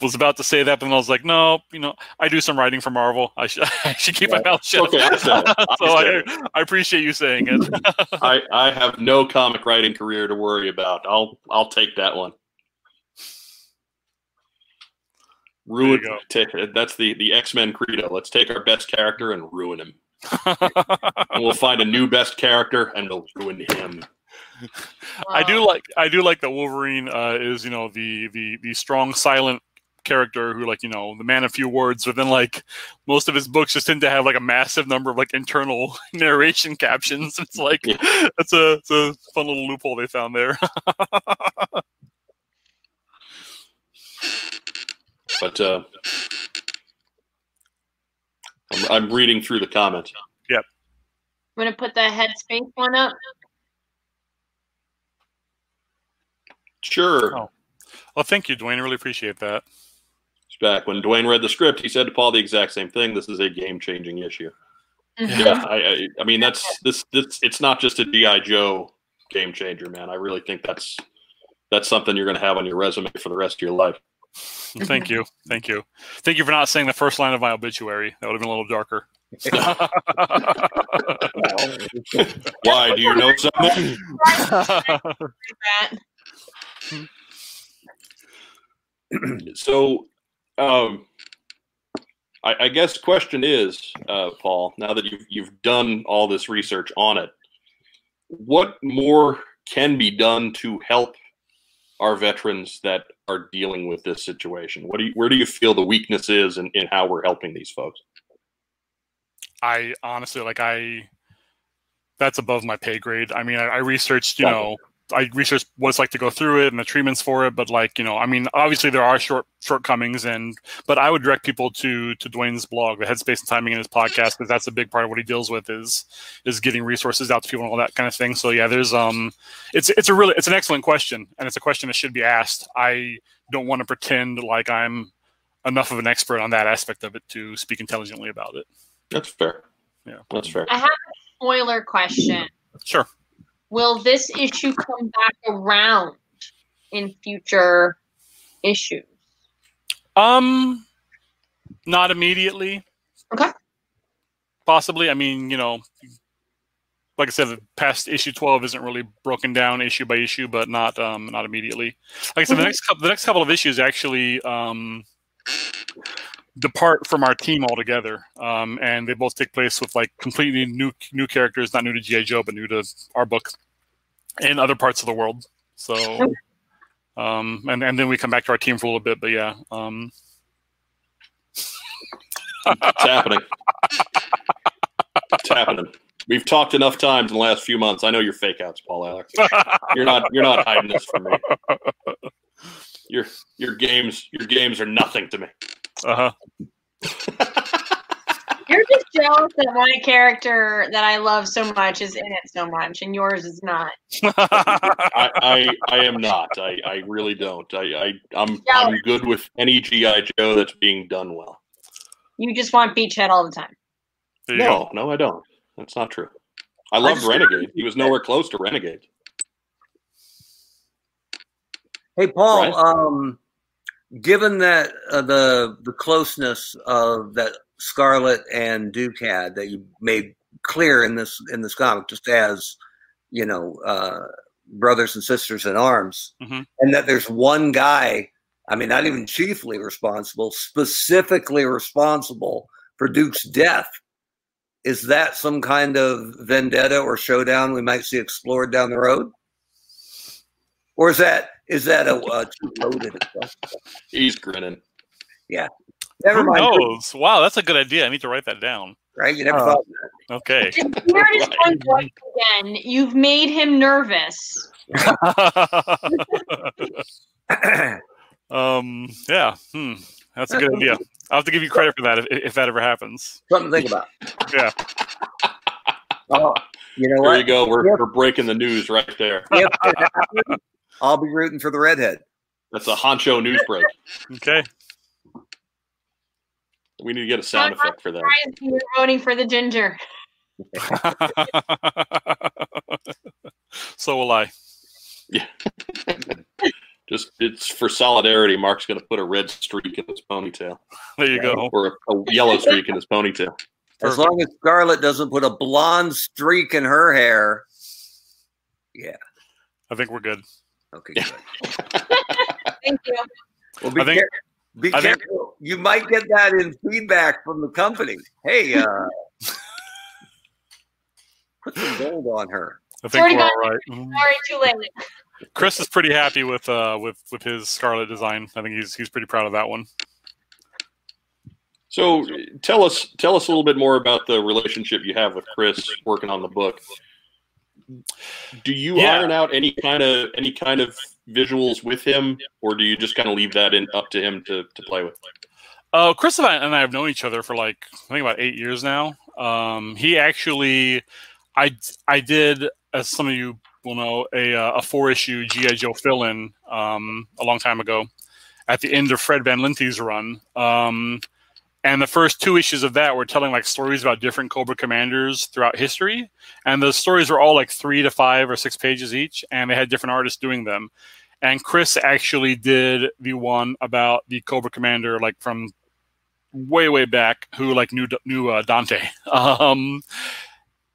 was about to say that, but then I was like, no, you know, I do some writing for Marvel. I should, I should keep my mouth shut. Okay, I said it. I so I, it. I appreciate you saying it. I, I have no comic writing career to worry about. I'll I'll take that one. Ruin. Take, that's the the X Men credo. Let's take our best character and ruin him, and we'll find a new best character and we'll ruin him. I do like I do like that Wolverine uh, is you know the the the strong silent character who like you know the man of few words but then like most of his books just tend to have like a massive number of like internal narration captions it's like Yeah. that's a it's a fun little loophole they found there But uh, I'm, I'm reading through the comments. Yep i'm gonna put the headspace one up. Sure. Oh. well thank you Duane I really appreciate that It's back when Duane read the script. He said to Paul the exact same thing. This is a game changing issue. Mhm. Yeah, I, I, I mean that's this this. It's not just a GI Joe game changer, man. I really think that's that's something you're going to have on your resume for the rest of your life. thank you thank you thank you for not saying the first line of my obituary that would have been a little darker Why? Do you know something? So, um, I, I guess question is, uh, Paul. Now that you've you've done all this research on it, what more can be done to help our veterans that are dealing with this situation? What do you, where do you feel the weakness is in, in how we're helping these folks? I honestly like I that's above my pay grade. I mean, I, I researched, you know, I researched what it's like to go through it and the treatments for it, but like, you know, I mean, obviously there are short shortcomings and but I would direct people to to Duane's blog, the Headspace and Timing in his podcast, because that's a big part of what he deals with is is getting resources out to people and all that kind of thing. So yeah, there's um it's it's a really it's an excellent question and it's a question that should be asked. I don't want to pretend like I'm enough of an expert on that aspect of it to speak intelligently about it. That's fair. Yeah. that's fair. I have a spoiler question. Sure. Will this issue come back around in future issues? Um, not immediately. Okay. Possibly. I mean, you know, like I said, the past issue twelve isn't really broken down issue by issue, but not um not immediately. Like I said, the Mhm. next couple the next couple of issues actually um depart from our team altogether, um, and they both take place with like completely new new characters, not new to GI Joe, but new to our book and other parts of the world. So. Um, and, and then we come back to our team for a little bit, but yeah, um, It's happening. it's happening. We've talked enough times in the last few months. I know your fake outs, Paul Allor. You're not you're not hiding this from me. Your your games your games are nothing to me. Uh-huh. You're just jealous that my character that I love so much is in it so much, and yours is not. I, I I am not. I, I really don't. I, I I'm I'm good with any GI Joe that's being done well. You just want Beachhead all the time. There you go. No, no, I don't. That's not true. I loved just- Renegade. He was nowhere close to Renegade. Hey, Paul. Right. Um, given that uh, the the closeness of that Scarlett and Duke had that you made clear in this in this comic, just as you know, uh, brothers and sisters in arms, Mhm. and that there's one guy. I mean, not even chiefly responsible, specifically responsible for Duke's death. Is that some kind of vendetta or showdown we might see explored down the road? Or is that is that a, uh too loaded? question? He's grinning. Yeah. Never Who mind, knows? Wow, that's a good idea. I need to write that down. right? You never Uh, thought of that. Okay. And here it is on voice again. You've made him nervous. um. Yeah. Hmm. That's a good idea. I'll have to give you credit for that if, if that ever happens. Something to think about. Yeah. Oh, you know there what? you go. We're, Yep. we're breaking the news right there. If it happens, I'll be rooting for the redhead. That's a honcho news break. Okay. We need to get a sound effect for that. Surprised you were voting for the ginger. so will I. Yeah. Just it's for solidarity. Mark's going to put a red streak in his ponytail, There you go. or a, a yellow streak in his ponytail. As Perfect. long as Scarlett doesn't put a blonde streak in her hair. Yeah. I think we're good. Okay. Good. Thank you. Well, be, think- care- be I think- careful. You might get that in feedback from the company. Hey, uh, put some gold on her. I think Already we're all right. Sorry, too late. Chris is pretty happy with uh with with his Scarlett design. I think he's he's pretty proud of that one. So tell us tell us a little bit more about the relationship you have with Chris working on the book. Do you Yeah. iron out any kind of any kind of visuals with him, or do you just kind of leave that in up to him to, to play with? Uh, Chris and I, and I have known each other for like I think about eight years now. Um, he actually, I I did, as some of you will know, a uh, a four issue GI Joe fill in um, a long time ago, at the end of Fred Van Lente's run. Um, and the first two issues of that were telling like stories about different Cobra commanders throughout history, and the stories were all like three to five or six pages each, and they had different artists doing them. And Chris actually did the one about the Cobra commander, like from way way back who like knew knew uh, Dante. Um,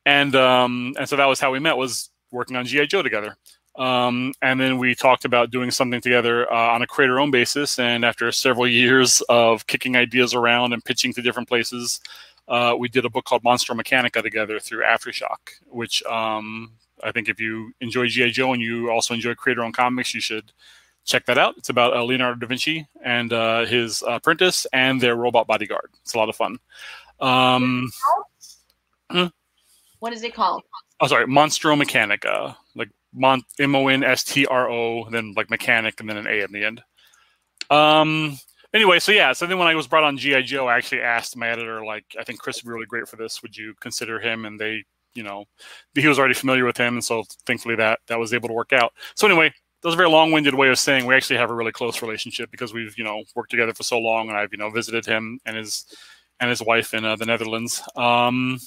and um, and so that was how we met was working on GI Joe together. Um, and then we talked about doing something together uh, on a creator own basis. And after several years of kicking ideas around and pitching to different places, uh, we did a book called Monstro Mechanica together through Aftershock, which um, I think if you enjoy GI Joe and you also enjoy creator owned comics, you should check that out. It's about uh, Leonardo da Vinci and uh, his apprentice and their robot bodyguard. It's a lot of fun. Um, What is it called? oh, sorry, Monstro Mechanica, Mon M O N S T R O, then like mechanic, and then an A in the end. Um. Anyway, so yeah, so then when I was brought on GI Joe, I actually asked my editor, like, I think Chris would be really great for this. Would you consider him? And they, you know, he was already familiar with him, and so thankfully that that was able to work out. So anyway, that was a very long-winded way of saying we actually have a really close relationship because we've you know worked together for so long, and I've you know visited him and his and his wife in uh, the Netherlands. Um,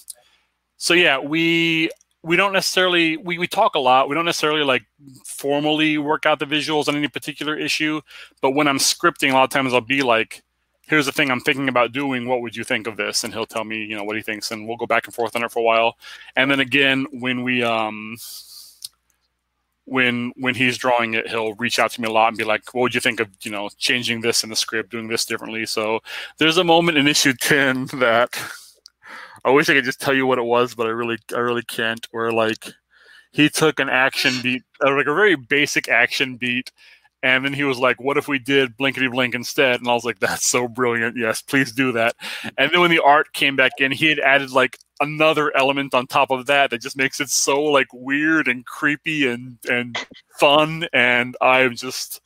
so yeah, we we don't necessarily we, we talk a lot. We don't necessarily like formally work out the visuals on any particular issue, but when I'm scripting, a lot of times I'll be like, "Here's the thing I'm thinking about doing. What would you think of this?" And he'll tell me, you know, what he thinks, and we'll go back and forth on it for a while. And then again, when we um when when he's drawing it, he'll reach out to me a lot and be like, "What would you think of you know changing this in the script, doing this differently?" So there's a moment in issue ten that I wish I could just tell you what it was, but I really I really can't. Where like he took an action beat, uh, like a very basic action beat, and then he was like, "What if we did blinkety blink instead?" And I was like, "That's so brilliant! Yes, please do that." And then when the art came back in, he had added like another element on top of that that just makes it so like weird and creepy and and fun, and I'm just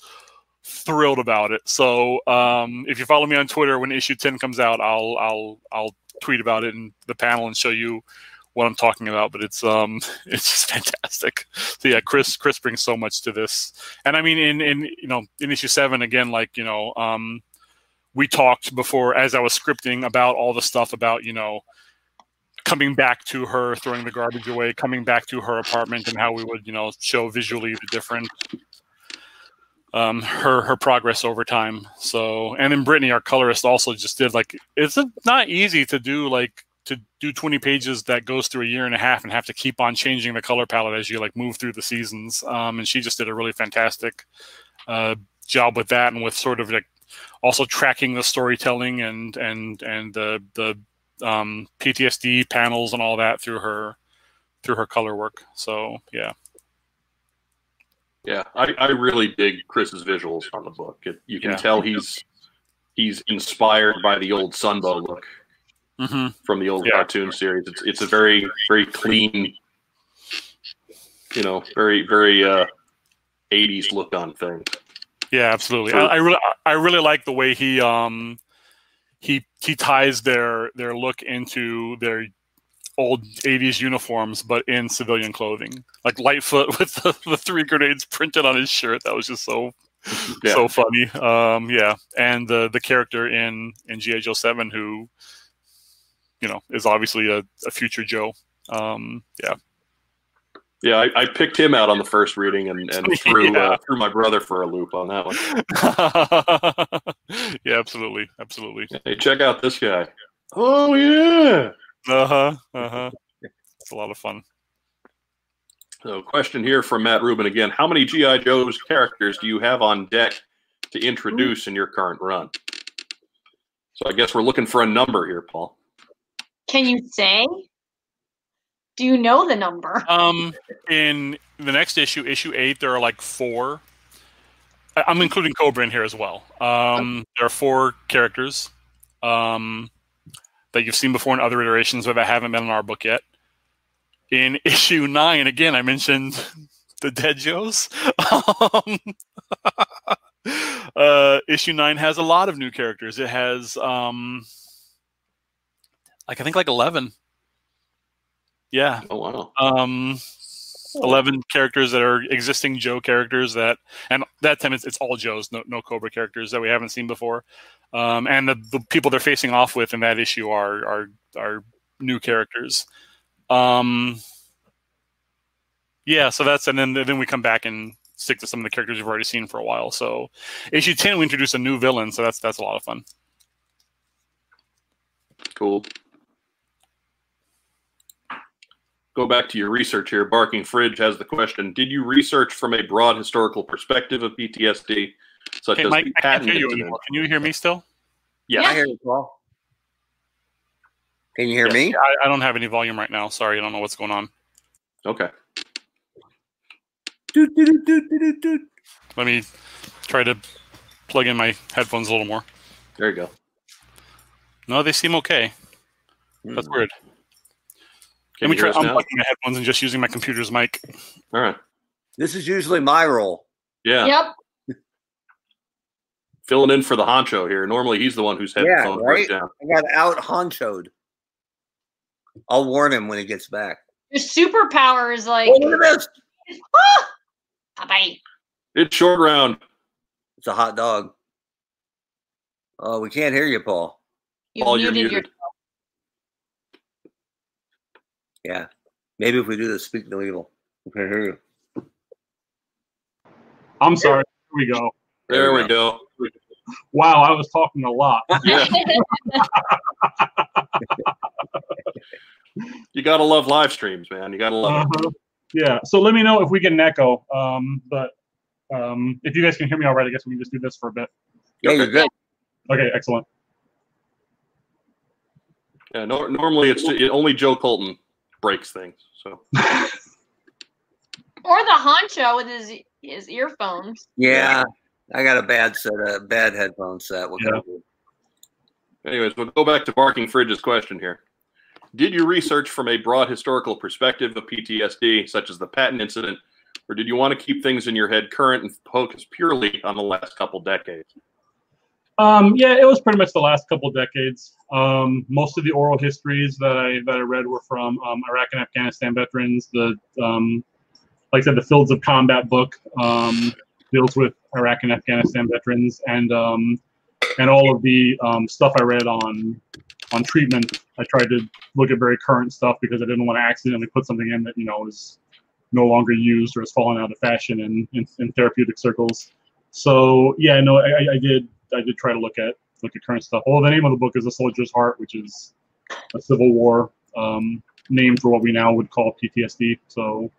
thrilled about it. So um, if you follow me on Twitter, when issue ten comes out, I'll I'll I'll tweet about it in the panel and show you what I'm talking about. But it's um it's just fantastic. So yeah, Chris Chris brings so much to this, and I mean in in you know in issue seven again, like you know um we talked before as I was scripting about all the stuff about you know coming back to her throwing the garbage away coming back to her apartment and how we would you know show visually the different um, her her progress over time. So, and then Brittany, our colorist, also just did like it's not easy to do like to do 20 pages that goes through a year and a half and have to keep on changing the color palette as you like move through the seasons. Um, and she just did a really fantastic uh, job with that and with sort of like also tracking the storytelling and and and the the um, PTSD panels and all that through her through her color work. So yeah. Yeah, I, I really dig Chris's visuals on the book. It, you can Yeah. tell he's he's inspired by the old Sunbow look Mm-hmm. from the old Yeah. cartoon series. It's it's a very very clean, you know, very very uh, '80s look on thing. Yeah, absolutely. True. I, I really, I really like the way he, um, he, he ties their their look into their old '80s uniforms, but in civilian clothing, like Lightfoot with the, the three grenades printed on his shirt. That was just so Yeah. so funny. Um, yeah, and the the character in in GI Joe Seven who, you know, is obviously a, a future Joe. Um, yeah, Yeah, I, I picked him out on the first reading and, and threw Yeah. uh, threw my brother for a loop on that one. yeah, absolutely, absolutely. Hey, check out this guy. Oh yeah. Uh huh. Uh huh. It's a lot of fun. So, question here from Matt Rubin again: How many GI Joe's characters do you have on deck to introduce in your current run? So, I guess we're looking for a number here, Paul. Can you say? Do you know the number? Um, in the next issue, issue eight, there are like four. I- I'm including Cobra in here as well. Um, there are four characters um, that you've seen before in other iterations, but that haven't been in our book yet. In issue nine, again, I mentioned the Dead Joes. Um, uh, issue nine has a lot of new characters. It has, um, like I think, like eleven. Yeah, Oh wow. um 11 characters that are existing joe characters that and that time it's, it's all joes no, no cobra characters that we haven't seen before. Um and the, the people they're facing off with in that issue are are are new characters. Um yeah so that's and then then we come back and stick to some of the characters you've already seen for a while. So issue 10 we introduce a new villain so that's that's a lot of fun. Cool. Go back to your research here. Barking Fridge has the question Did you research from a broad historical perspective of PTSD, such hey as mike the i can't hear you can you hear me still Yes. I hear you, Paul. Can you hear Yeah, me? I, I don't have any volume right now sorry i don't know what's going on Okay. Doot, doot, doot. Let me try to plug in my headphones a little more. There you go. No, they seem okay. That's hmm. weird. Can Let me try hear us now? unplugging my headphones and just using my computer's mic. All right. This is usually my role. Yeah. Yep. Filling in for the honcho here. Normally he's the one whose Yeah, headphones break right? down. I got out honchoed. I'll warn him when he gets back. Your superpower is like, Oh, look at this. ah! Bye-bye. It's short round. It's a hot dog. Oh, we can't hear you, Paul. You Paul, you're muted you're muted. Yeah. Maybe if we do this, speak no evil, we can hear you. I'm sorry. Here we go. There we go. Wow, I was talking a lot. Yeah. You gotta love live streams, man. You gotta love. Uh-huh. Yeah. So let me know if we get an echo. Um, but um, if you guys can hear me all right, I guess we can just do this for a bit. Yeah, you're good. Okay, excellent. Yeah, nor normally it's only Joe Colton breaks things. So or the honcho with his his earphones. Yeah. I got a bad set of bad headphone set. What can I? Anyways, we'll go back to Barking Fridge's question here. Did you research from a broad historical perspective of PTSD, such as the Patton incident, or did you want to keep things in your head current and focus purely on the last couple decades? Um, yeah, it was pretty much the last couple decades. Um, most of the oral histories that I that I read were from um, Iraq and Afghanistan veterans. The um, like I said, the Fields of Combat book um, deals with Iraq and Afghanistan veterans, and um, and all of the stuff I read on on treatment. I tried to look at very current stuff because I didn't want to accidentally put something in that you know is no longer used or has fallen out of fashion in, in, in therapeutic circles. So yeah, no, I- I did I did try to look at look at current stuff. Well, the name of the book is A Soldier's Heart, which is a Civil War um, name for what we now would call PTSD. So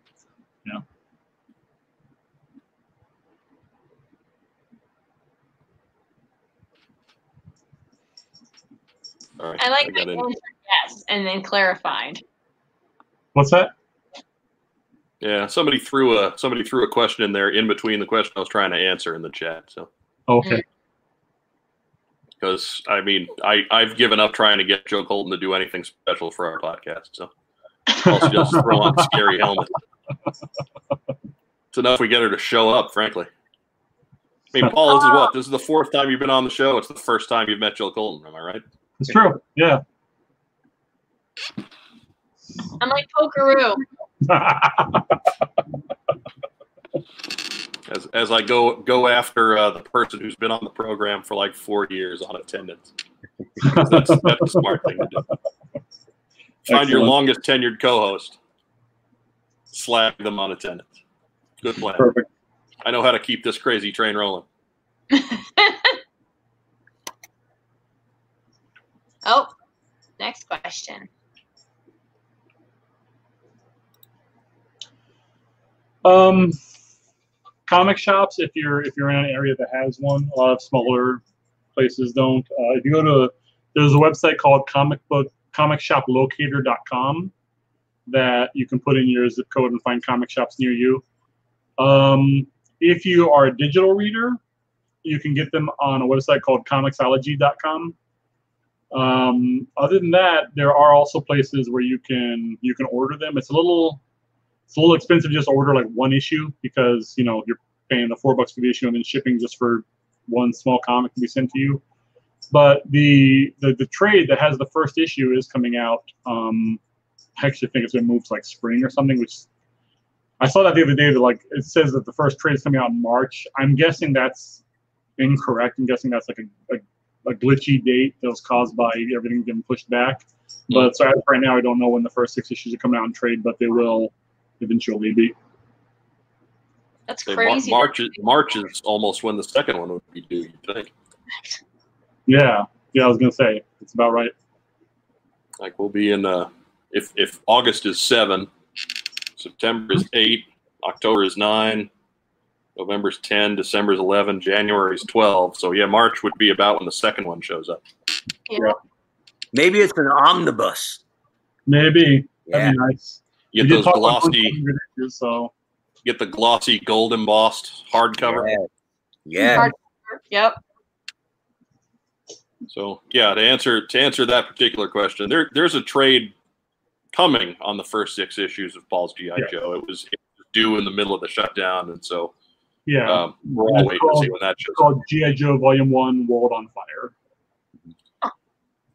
All right, I like got that in. yes and then clarified. what's that? Yeah, somebody threw a somebody threw a question in there in between the question I was trying to answer in the chat. So Oh, okay. Because I mean I I've given up trying to get Joe Colton to do anything special for our podcast. So I'll just throw on a scary helmet. It's enough we get her to show up, frankly. I mean, Paul, this is what? This is the fourth time you've been on the show. It's the first time you've met Joe Colton. Am I right? It's true. Yeah. I'm like Pokeroo. as as I go go after uh, the person who's been on the program for like four years on attendance. that's, that's a smart thing to do. Find your longest tenured co-host, slag them on attendance. Good plan. Perfect. I know how to keep this crazy train rolling. oh, next question. Um, comic shops. If you're if you're in an area that has one, a lot of smaller places don't. Uh, if you go to there's a website called comic book comic shop comicshoplocator.com that you can put in your zip code and find comic shops near you. Um, if you are a digital reader, you can get them on a website called comixology.com. Um, other than that, there are also places where you can you can order them. It's a little it's a little expensive to just order like one issue because you know you're paying the four bucks for the issue and then shipping just for one small comic to be sent to you. But the the, the trade that has the first issue is coming out. Um, I actually think it's going to move to like spring or something, which I saw that the other day. That like it says that the first trade is coming out in March. I'm guessing that's incorrect. I'm guessing that's like a, a, a glitchy date that was caused by everything getting pushed back. But so as right now, I don't know when the first six issues are coming out in trade, but they will eventually be. That's Say, Mar- crazy. March is March is almost when the second one would be due. You think? Yeah, yeah, I was gonna say it's about right. Like we'll be in uh, if if August is seven, September is eight, October is nine, November is ten, December is eleven, January is twelve. So yeah, March would be about when the second one shows up. Yeah. Maybe it's an omnibus. Maybe Yeah. that'd be nice. You get those glossy, issues, so get the glossy gold embossed hardcover. Yeah. Yeah. Hard- Yep. So yeah, to answer to answer that particular question, there there's a trade coming on the first six issues of Paul's GI Yeah. Joe. It was, it was due in the middle of the shutdown, and so yeah. um, we're all It's waiting to see when that shows called GI Joe Volume One: World on Fire.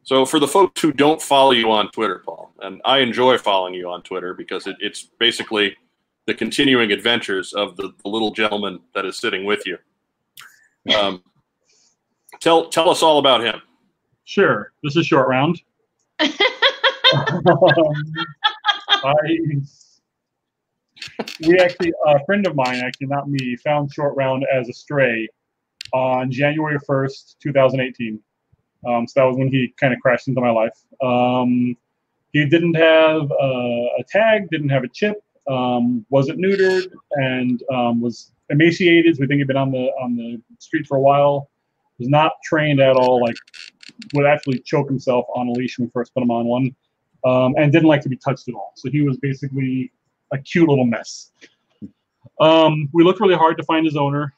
So for the folks who don't follow you on Twitter, Paul, and I enjoy following you on Twitter because it, it's basically the continuing adventures of the, the little gentleman that is sitting with you. Um, tell tell us all about him. Sure, this is short round. Um, I, we actually, a friend of mine, actually not me, found short round as a stray on January first, two thousand eighteen. Um, so that was when he kind of crashed into my life. Um, he didn't have uh, a tag, didn't have a chip, um, wasn't neutered, and um, was emaciated. So we think he'd been on the on the street for a while. Was not trained at all. Like would actually choke himself on a leash when we first put him on one, um, and didn't like to be touched at all. So he was basically a cute little mess. Um, we looked really hard to find his owner.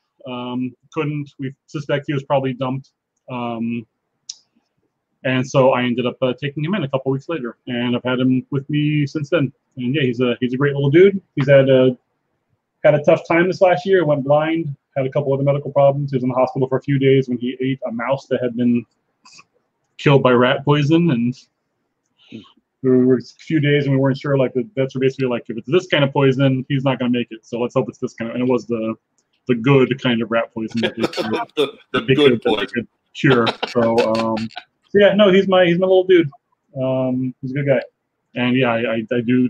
Couldn't. We suspect he was probably dumped. Um, and so I ended up uh, taking him in a couple weeks later, and I've had him with me since then. And yeah, he's a he's a great little dude. He's had a had a tough time this last year. Went blind. Had a couple other medical problems. He was in the hospital for a few days when he ate a mouse that had been killed by rat poison, and we were a few days and we weren't sure. Like the vets were basically like, if it's this kind of poison, he's not going to make it. So let's hope it's this kind of. And it was the the good kind of rat poison that they, the the that good that they poison. could cure. So, um, so yeah, no, he's my he's my little dude. Um, he's a good guy, and yeah, I, I, I do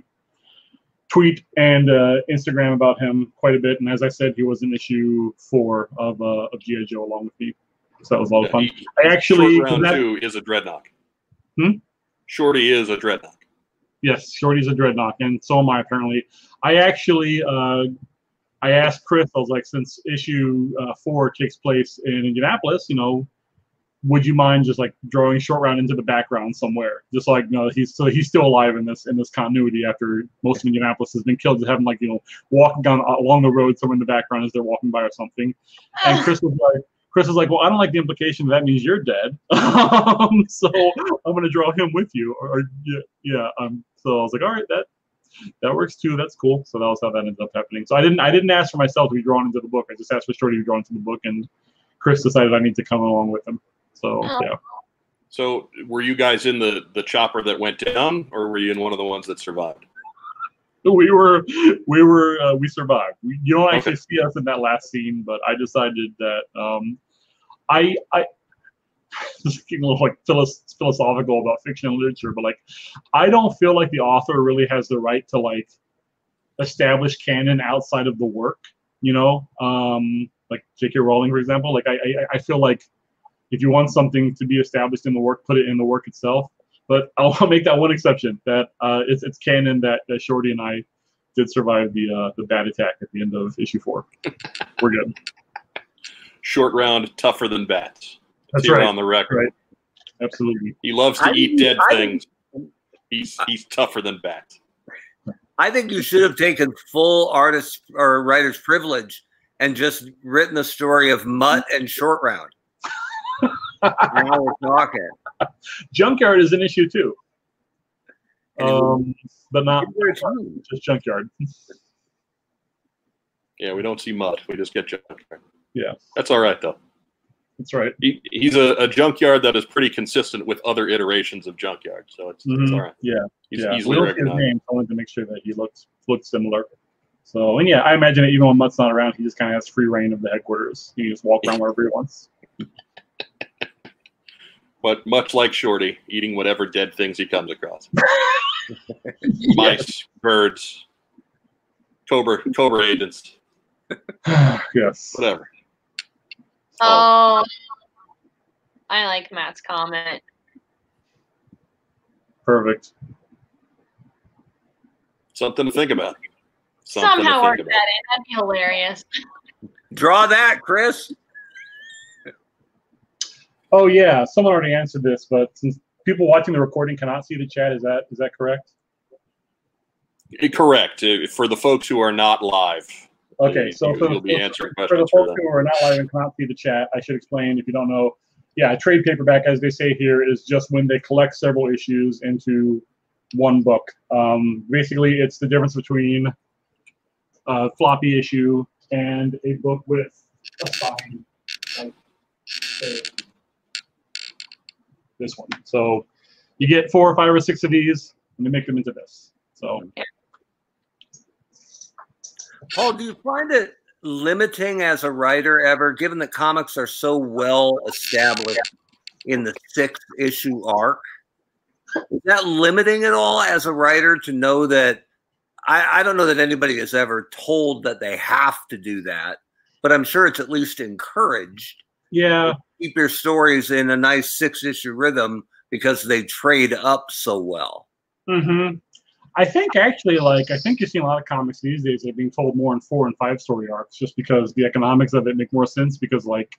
tweet and uh, Instagram about him quite a bit. And as I said, he was an issue four of uh, of GI Joe along with me, so that was a lot of fun. He- I actually round that- two is a dreadnought. Hmm? Shorty is a dreadnought. Yes, Shorty's a dreadnought, and so am I apparently. I actually, uh, I asked Chris. I was like, since issue uh, four takes place in Indianapolis, you know, would you mind just like drawing short round into the background somewhere, just like you know, he's so he's still alive in this in this continuity after most of Indianapolis has been killed. Just have him like you know walking down along the road somewhere in the background as they're walking by or something. And Chris was like, Chris was like, well, I don't like the implication that, means you're dead. um, so I'm gonna draw him with you. Or, or yeah, yeah. Um, so I was like, all right, that that works too. That's cool. So that was how that ended up happening. So I didn't I didn't ask for myself to be drawn into the book. I just asked for Shorty to be drawn into the book, and Chris decided I need to come along with him. So Oh. yeah, So, were you guys in the the chopper that went down, or were you in one of the ones that survived? we were we were uh, we survived. We, you don't actually Okay. see us in that last scene, but I decided that um, I I this is getting a little like philosophical about fiction and literature, but like I don't feel like the author really has the right to like establish canon outside of the work. You know, um, like J.K. Rowling, for example. Like I, I I feel like if you want something to be established in the work, put it in the work itself. But I'll make that one exception that uh, it's it's canon that, that Shorty and I did survive the uh, the bad attack at the end of issue four. We're good. Short round, tougher than bats. That's right. on the record. Right. Absolutely. He loves to I eat think- dead I things. He's he's tougher than bats. I think you should have taken full artist or writer's privilege and just written the story of Mutt and Short Round. Now we're talking. Junkyard is an issue too. Um, but not just Junkyard. Yeah, we don't see Mutt. We just get junkyard. Yeah. That's all right though. That's right. He, he's a, a junkyard that is pretty consistent with other iterations of junkyard, so it's, it's Mhm. all right. Yeah. He's yeah. easily we don't his recognized. name, I wanted to make sure that he looks looks similar. So, and yeah, I imagine that even when Mutt's not around, he just kind of has free reign of the headquarters. He can just walk around wherever he wants. But much like Shorty, eating whatever dead things he comes across. Mice, birds, cobra, cobra agents, yes. whatever. Oh. oh, I like Matt's comment. Perfect. Something to think about. Something Somehow to work think that in. That'd be hilarious. Draw that, Chris. Oh yeah, someone already answered this, but since people watching the recording cannot see the chat, is that is that correct? Eh, Correct. Uh, For the folks who are not live, Okay, so for the, answering for the folks who are not live and cannot see the chat, I should explain if you don't know. Yeah, a trade paperback, as they say here, is just when they collect several issues into one book. Um, basically, it's the difference between a floppy issue and a book with a spine, like this one. So you get four or five or six of these, and they make them into this. So Paul, do you find it limiting as a writer ever, given that comics are so well established in the six issue arc? Is that limiting at all as a writer to know that? I, I don't know that anybody is ever told that they have to do that, but I'm sure it's at least encouraged. yeah, Keep your stories in a nice six issue rhythm because they trade up so well. Mm-hmm. I think actually, like, I think you're seeing a lot of comics these days that are being told more in four and five story arcs just because the economics of it make more sense because, like,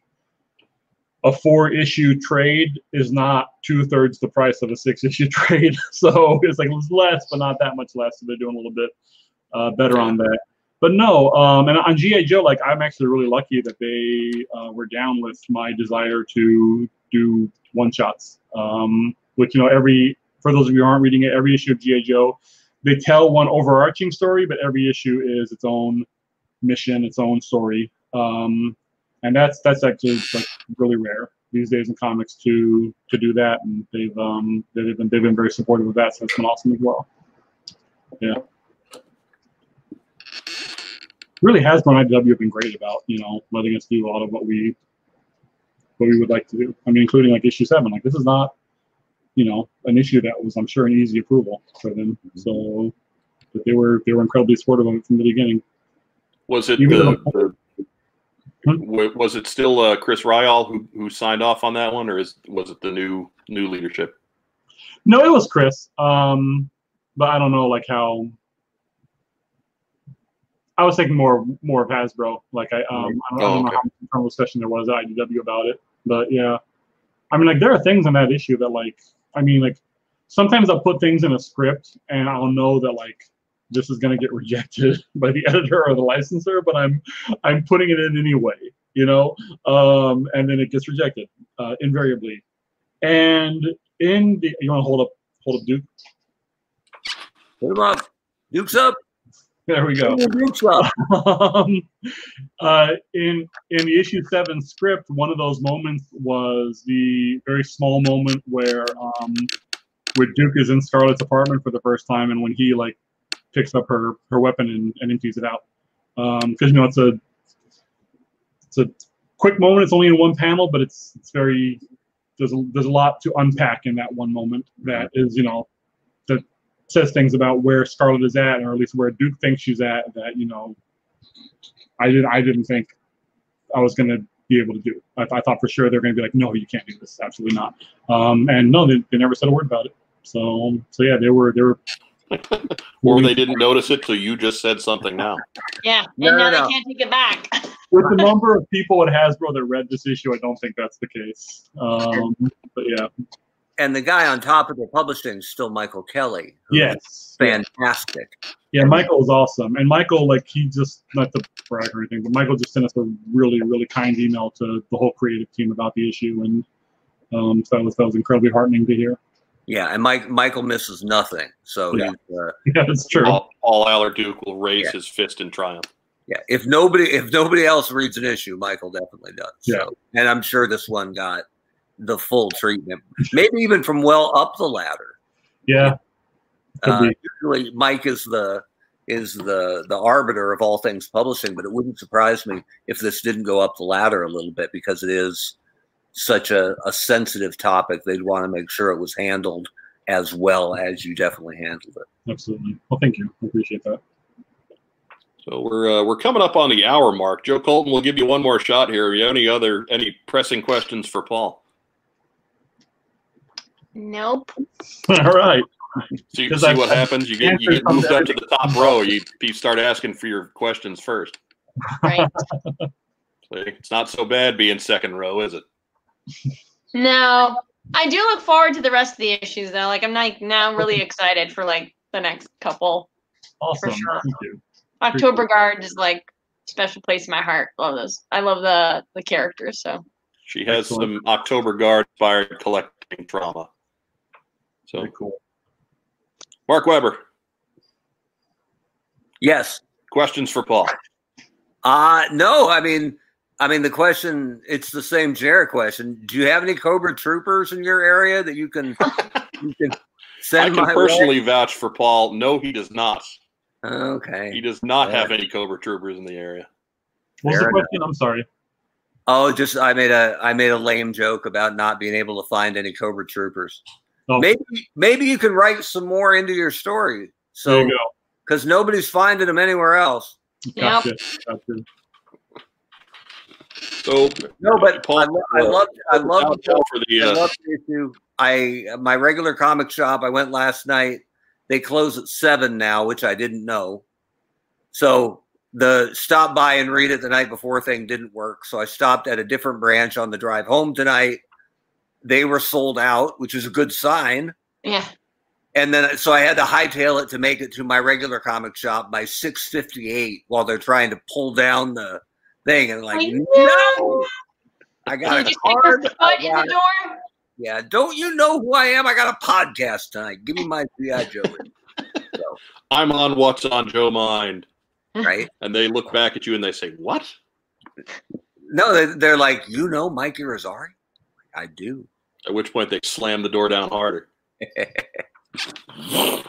a four issue trade is not two thirds the price of a six issue trade. So it's like less, but not that much less. So they're doing a little bit uh, better on that. But no, um, and on GI Joe, like I'm actually really lucky that they uh, were down with my desire to do one shots. Um, which you know, every for those of you who aren't reading it, every issue of GI Joe, they tell one overarching story, but every issue is its own mission, its own story. Um, and that's that's actually like really rare these days in comics to to do that, and they've um they've been they've been very supportive of that, so it's been awesome as well. Yeah, really Hasbro and IDW have been great about you know letting us do a lot of what we what we would like to do. I mean, including like issue seven. Like this is not you know an issue that was I'm sure an easy approval for them. So but they were they were incredibly supportive of it from the beginning. Was it Even the, though- the wa- was it still uh, Chris Ryall who who signed off on that one, or is was it the new new leadership? No, it was Chris. Um, but I don't know like how. I was thinking more more of Hasbro. Like I um I don't, I Oh, don't know okay. how much internal discussion there was at IDW about it, but yeah, I mean like there are things in that issue that like I mean like sometimes I'll put things in a script and I'll know that like this is gonna get rejected by the editor or the licensor, but I'm I'm putting it in anyway, you know, um, and then it gets rejected uh, invariably. And in the you want to hold up hold up Duke Put 'em up. Duke's up. There we go. Um, uh, in in the issue seven script, one of those moments was the very small moment where um, where Duke is in Scarlett's apartment for the first time, and when he like picks up her her weapon and, and empties it out, because you know it's a it's a quick moment. It's only in one panel, but it's it's very there's a, there's a lot to unpack in that one moment that is you know says things about where Scarlett is at, or at least where Duke thinks she's at. That you know, I didn't. I didn't think I was going to be able to do. I, I thought for sure they're going to be like, no, you can't do this, absolutely not. Um, and no, they, they never said a word about it. So so yeah, they were they were. or they didn't notice it, so you just said something now. Yeah, and No, now no, no. they can't take it back. With the number of people at Hasbro that read this issue, I don't think that's the case. Um, but yeah, And the guy on top of the publishing is still Michael Kelly. yes, Fantastic. Yeah, Michael is awesome, and Michael, like, he just not to brag or anything, but Michael just sent us a really, really kind email to the whole creative team about the issue, and um, so that was that was incredibly heartening to hear. Yeah, and Mike Michael misses nothing. So Yeah. he's uh, Yeah, that's true. All, Paul Allor Duke will raise Yeah. his fist in triumph. yeah. If nobody if nobody else reads an issue, Michael definitely does. Yeah. So, and I'm sure this one got the full treatment. Maybe even from well up the ladder. Yeah, Uh, usually Mike is the is the the arbiter of all things publishing, but it wouldn't surprise me if this didn't go up the ladder a little bit because it is such a, a sensitive topic. They'd want to make sure it was handled as well as you definitely handled it. absolutely. Well, thank you. I appreciate that. So we're uh, we're coming up on the hour mark. Joe Colton, we'll give you one more shot here. You have any other any pressing questions for Paul? Nope. All right. So you can 'Cause see I've- what happens. You get you get moved up to the top row. You you start asking for your questions first. Right. So it's not so bad being second row, is it? no, I do look forward to the rest of the issues though. Like I'm like now really excited for like the next couple. Awesome. sure. Thank you. October Guard is like special place in my heart. Love those. I love the the characters. So She has Excellent. some October Guard inspired collecting trauma. So Very cool. Mark Weber, Yes. questions for Paul. Uh no, I mean I mean the question it's the same Jared question. Do you have any Cobra troopers in your area that you can you can I can my personally vouch for Paul. No, he does not. Okay. He does not Yeah. have any Cobra troopers in the area. What's was the Fair question? I'm sorry. Oh, just I made a I made a lame joke about not being able to find any Cobra troopers. Oh, Maybe maybe you can write some more into your story. So because nobody's finding them anywhere else. Yep. Gotcha. Gotcha. So No, but Paul, I, lo- I uh, love I love Paul the for the I uh, love the issue. I my regular comic shop. I went last night. They close at seven now, which I didn't know. So the stop by and read it the night before thing didn't work. So I stopped at a different branch on the drive home tonight. They were sold out, which is a good sign. yeah. And then so I had to hightail it to make it to my regular comic shop by six fifty eight while they're trying to pull down the thing and like I no. I got Did a you stick your card. foot in got the door? yeah, don't you know who I am? I got a podcast tonight. Give me my GI Joe, I'm on what's on Joe mind, right? and they look back at you and they say, "What?" No, they, they're like, you know, Mike Irizarry. I do. At which point they slam the door down harder, That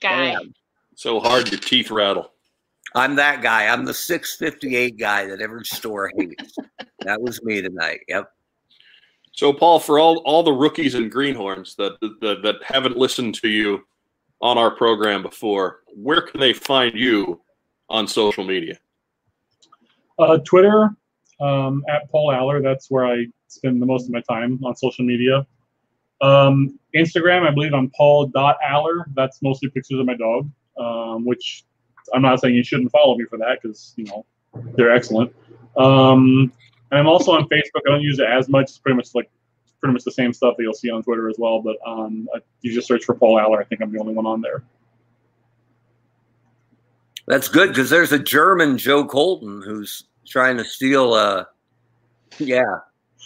guy. Damn. so hard your teeth rattle. I'm that guy. I'm the 658 guy that every store hates. that was me tonight. Yep. So, Paul, for all all the rookies and greenhorns that that, that haven't listened to you on our program before, where can they find you on social media? Uh, Twitter um, at Paul Allor. That's where I spend the most of my time on social media. Um, Instagram, I believe I'm Paul.Allor. That's mostly pictures of my dog, um, which I'm not saying you shouldn't follow me for that because, you know, they're excellent. Um, and I'm also on Facebook. I don't use it as much. It's pretty much like pretty much the same stuff that you'll see on Twitter as well. But um, you just search for Paul Allor. I think I'm the only one on there. That's good because there's a German Joe Colton who's trying to steal. Uh, yeah.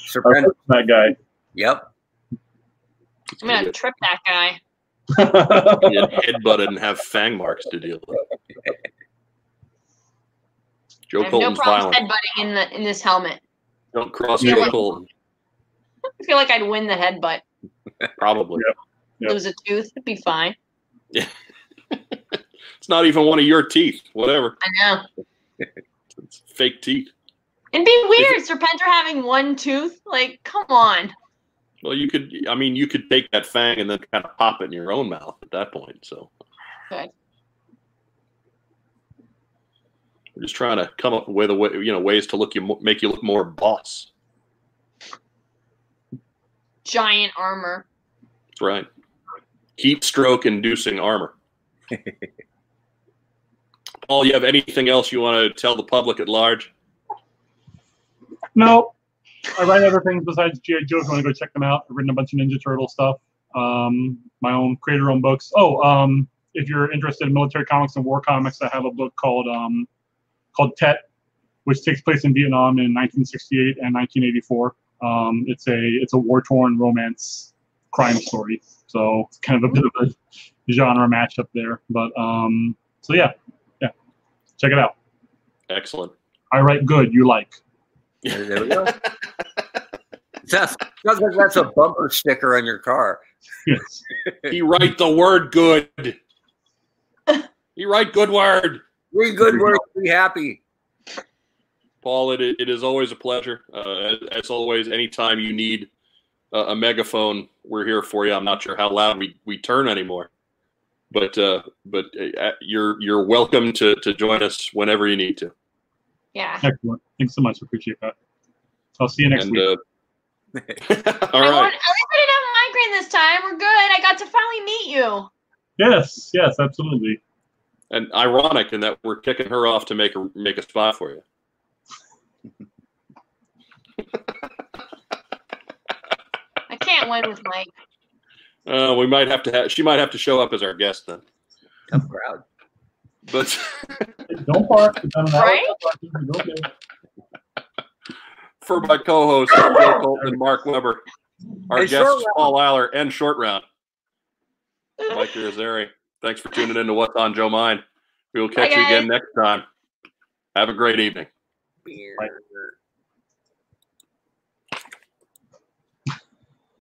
Serpent. That guy. Yep. I'm gonna trip that guy. Get headbutted and have fang marks to deal with. Joe I have no Colton's problem violent. headbutting in the in this helmet. Don't cross Yeah. Joe Colton. I feel like I'd win the headbutt. Probably. Yep. Lose a tooth, it'd be fine. Yeah. It's not even one of your teeth. Whatever. I know. It's fake teeth. It'd be weird, Serpentor having one tooth. Like, come on. Well, you could. I mean, you could take that fang and then kind of pop it in your own mouth at that point. So Good. we're just trying to come up with a way, you know, ways to look you make you look more boss. Giant armor. That's right. Heat stroke inducing armor. Paul, you have anything else you want to tell the public at large? No, I write other things besides GI Joe. If you want to go check them out, I've written a bunch of Ninja Turtle stuff. Um, my own creator-owned books. Oh, um, if you're interested in military comics and war comics, I have a book called um, called Tet, which takes place in Vietnam in 1968 and 1984. Um, it's a it's a war torn romance crime story. So it's kind of a bit of a genre matchup there. But um, so yeah, yeah, check it out. Excellent. I write good. You like. There, there we go. That's, sounds like that's a bumper sticker on your car. Yes. He write the word good. He write good word. Read good word. Be happy. Paul, it, it is always a pleasure. Uh, as, as always, anytime you need a, a megaphone, we're here for you. I'm not sure how loud we, we turn anymore, but uh, but uh, you're you're welcome to, to join us whenever you need to. Yeah. Excellent. Thanks so much. Appreciate that. I'll see you next And week. uh, all I right, won't- at least I didn't have a migraine this time. We're good. I got to finally meet you. Yes, yes, absolutely. and ironic in that we're kicking her off to make a make a spot for you. I can't win with Mike. Uh, we might have to have she might have to show up as our guest then. Tough crowd. But Don't bark. It's done an hour. Right? For my co-hosts Joe Colton and Mark Weber, our Hey, guests. Paul Allor and Short Round, Mike Irizarry. Thanks for tuning in to What's on Joe Mind. We will catch Bye, you again next time. Have a great evening. Beer. Right.